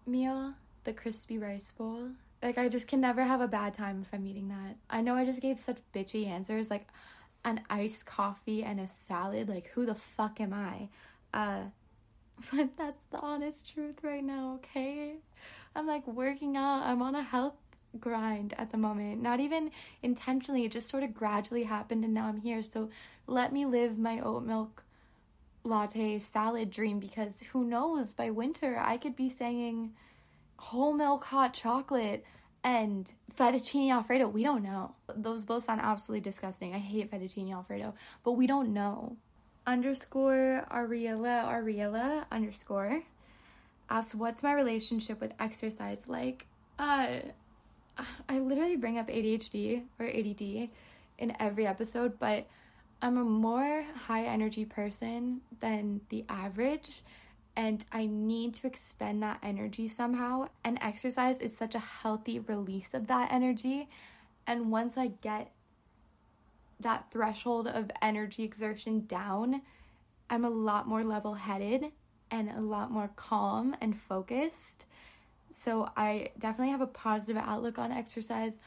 meal, the crispy rice bowl. Like I just can never have a bad time if I'm eating that. I know I just gave such bitchy answers like an iced coffee and a salad. Like who the fuck am I? Uh but that's the honest truth right now, okay? I'm like working out. I'm on a health grind at the moment. Not even intentionally, it just sort of gradually happened and now I'm here. So let me live my oat milk latte salad dream because who knows by winter I could be saying whole milk hot chocolate and fettuccine alfredo. We don't know. Those both sound absolutely disgusting. I hate fettuccine alfredo, but we don't know. Underscore Ariella Ariella underscore asks what's my relationship with exercise like? Uh I literally bring up ADHD or ADD in every episode, but I'm a more high energy person than the average, and I need to expend that energy somehow. And exercise is such a healthy release of that energy. And once I get that threshold of energy exertion down, I'm a lot more level headed and a lot more calm and focused. So I definitely have a positive outlook on exercise.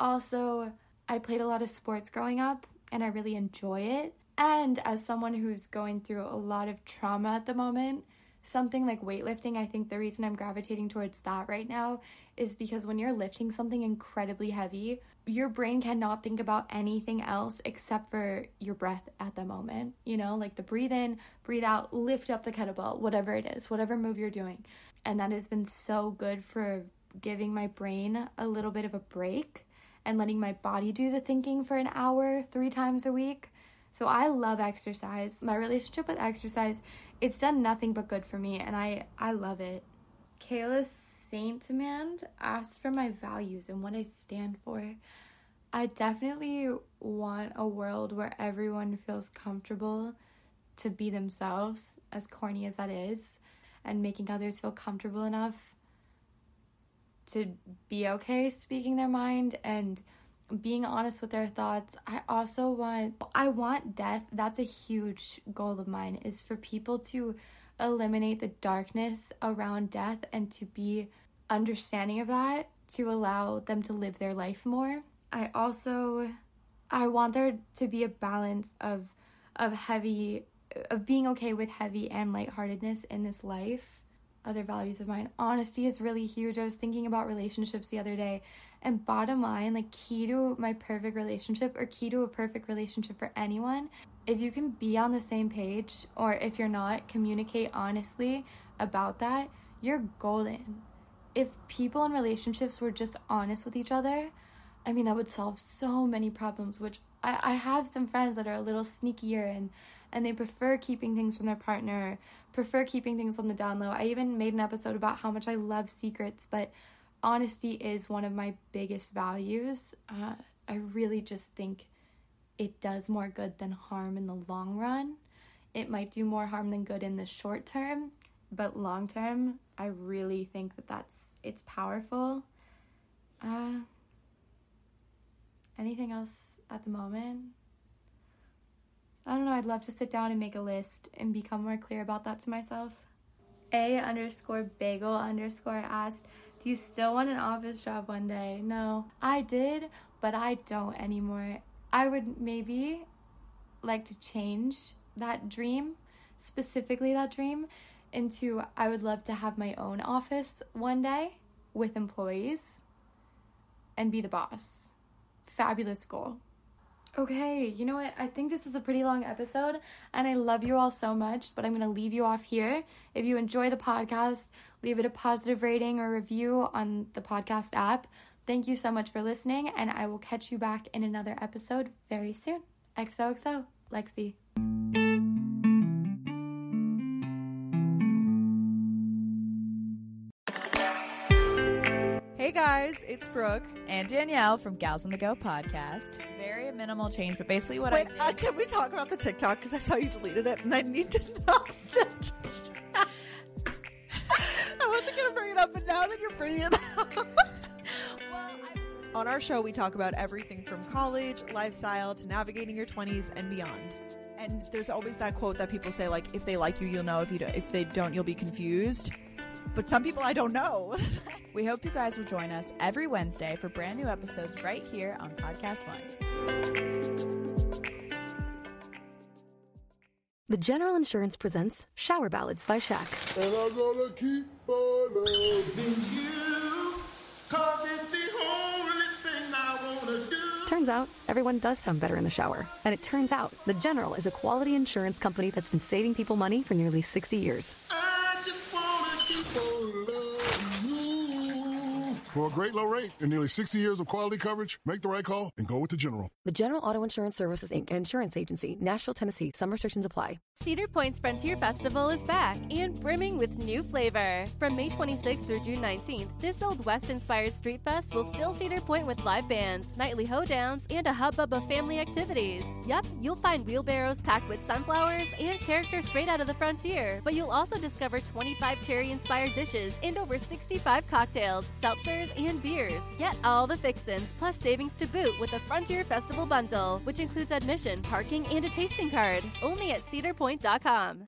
Also, I played a lot of sports growing up and I really enjoy it. And as someone who's going through a lot of trauma at the moment, something like weightlifting, I think the reason I'm gravitating towards that right now is because when you're lifting something incredibly heavy, your brain cannot think about anything else except for your breath at the moment. You know, like the breathe in, breathe out, lift up the kettlebell, whatever it is, whatever move you're doing. And that has been so good for giving my brain a little bit of a break and letting my body do the thinking for an hour three times a week so I love exercise. My relationship with exercise, it's done nothing but good for me and I I love it. Kayla Saint Demand asked for my values and what I stand for. I definitely want a world where everyone feels comfortable to be themselves, as corny as that is, and making others feel comfortable enough to be okay speaking their mind and being honest with their thoughts. I also want I want death. That's a huge goal of mine is for people to eliminate the darkness around death and to be understanding of that to allow them to live their life more. I also I want there to be a balance of of heavy of being okay with heavy and lightheartedness in this life other values of mine. Honesty is really huge. I was thinking about relationships the other day, and bottom line, like key to my perfect relationship or key to a perfect relationship for anyone, if you can be on the same page, or if you're not, communicate honestly about that, you're golden. If people in relationships were just honest with each other, I mean, that would solve so many problems, which I, I have some friends that are a little sneakier and and they prefer keeping things from their partner, prefer keeping things on the down low. I even made an episode about how much I love secrets, but honesty is one of my biggest values. Uh, I really just think it does more good than harm in the long run. It might do more harm than good in the short term, but long term, I really think that that's it's powerful. Uh, anything else at the moment? I don't know, I'd love to sit down and make a list and become more clear about that to myself. A underscore bagel underscore asked, Do you still want an office job one day? No, I did, but I don't anymore. I would maybe like to change that dream, specifically that dream, into I would love to have my own office one day with employees and be the boss. Fabulous goal. Okay, you know what? I think this is a pretty long episode, and I love you all so much, but I'm going to leave you off here. If you enjoy the podcast, leave it a positive rating or review on the podcast app. Thank you so much for listening, and I will catch you back in another episode very soon. XOXO, Lexie. Hey guys, it's Brooke. and Danielle from Gals on the Go podcast. It's very minimal change, but basically what Wait, I did. uh, can we talk about the TikTok? Because I saw you deleted it, and I need to know. That I wasn't gonna bring it up, but now that you're bringing it up. On our show, we talk about everything from college, lifestyle, to navigating your 20s and beyond. And there's always that quote that people say, like, if they like you, you'll know. If you don't, if they don't, you'll be confused. But some people I don't know. we hope you guys will join us every Wednesday for brand new episodes right here on Podcast One. The General Insurance presents Shower Ballads by Shaq. And I'm gonna keep on loving you. Cause it's the only thing I wanna do. Turns out, everyone does sound better in the shower. And it turns out, The General is a quality insurance company that's been saving people money for nearly 60 years. I just loving you. For a great low rate and nearly 60 years of quality coverage, make the right call and go with the General. The General Auto Insurance Services, Inc., insurance agency, Nashville, Tennessee. Some restrictions apply. Cedar Point's Frontier Festival is back and brimming with new flavor. From May 26th through June 19th, this Old West inspired street fest will fill Cedar Point with live bands, nightly hoedowns, and a hubbub of family activities. Yep, you'll find wheelbarrows packed with sunflowers and characters straight out of the frontier, but you'll also discover 25 cherry inspired dishes and over 65 cocktails, seltzers, and beers. Get all the fixins plus savings to boot with a Frontier Festival bundle, which includes admission, parking, and a tasting card. Only at cedarpoint.com.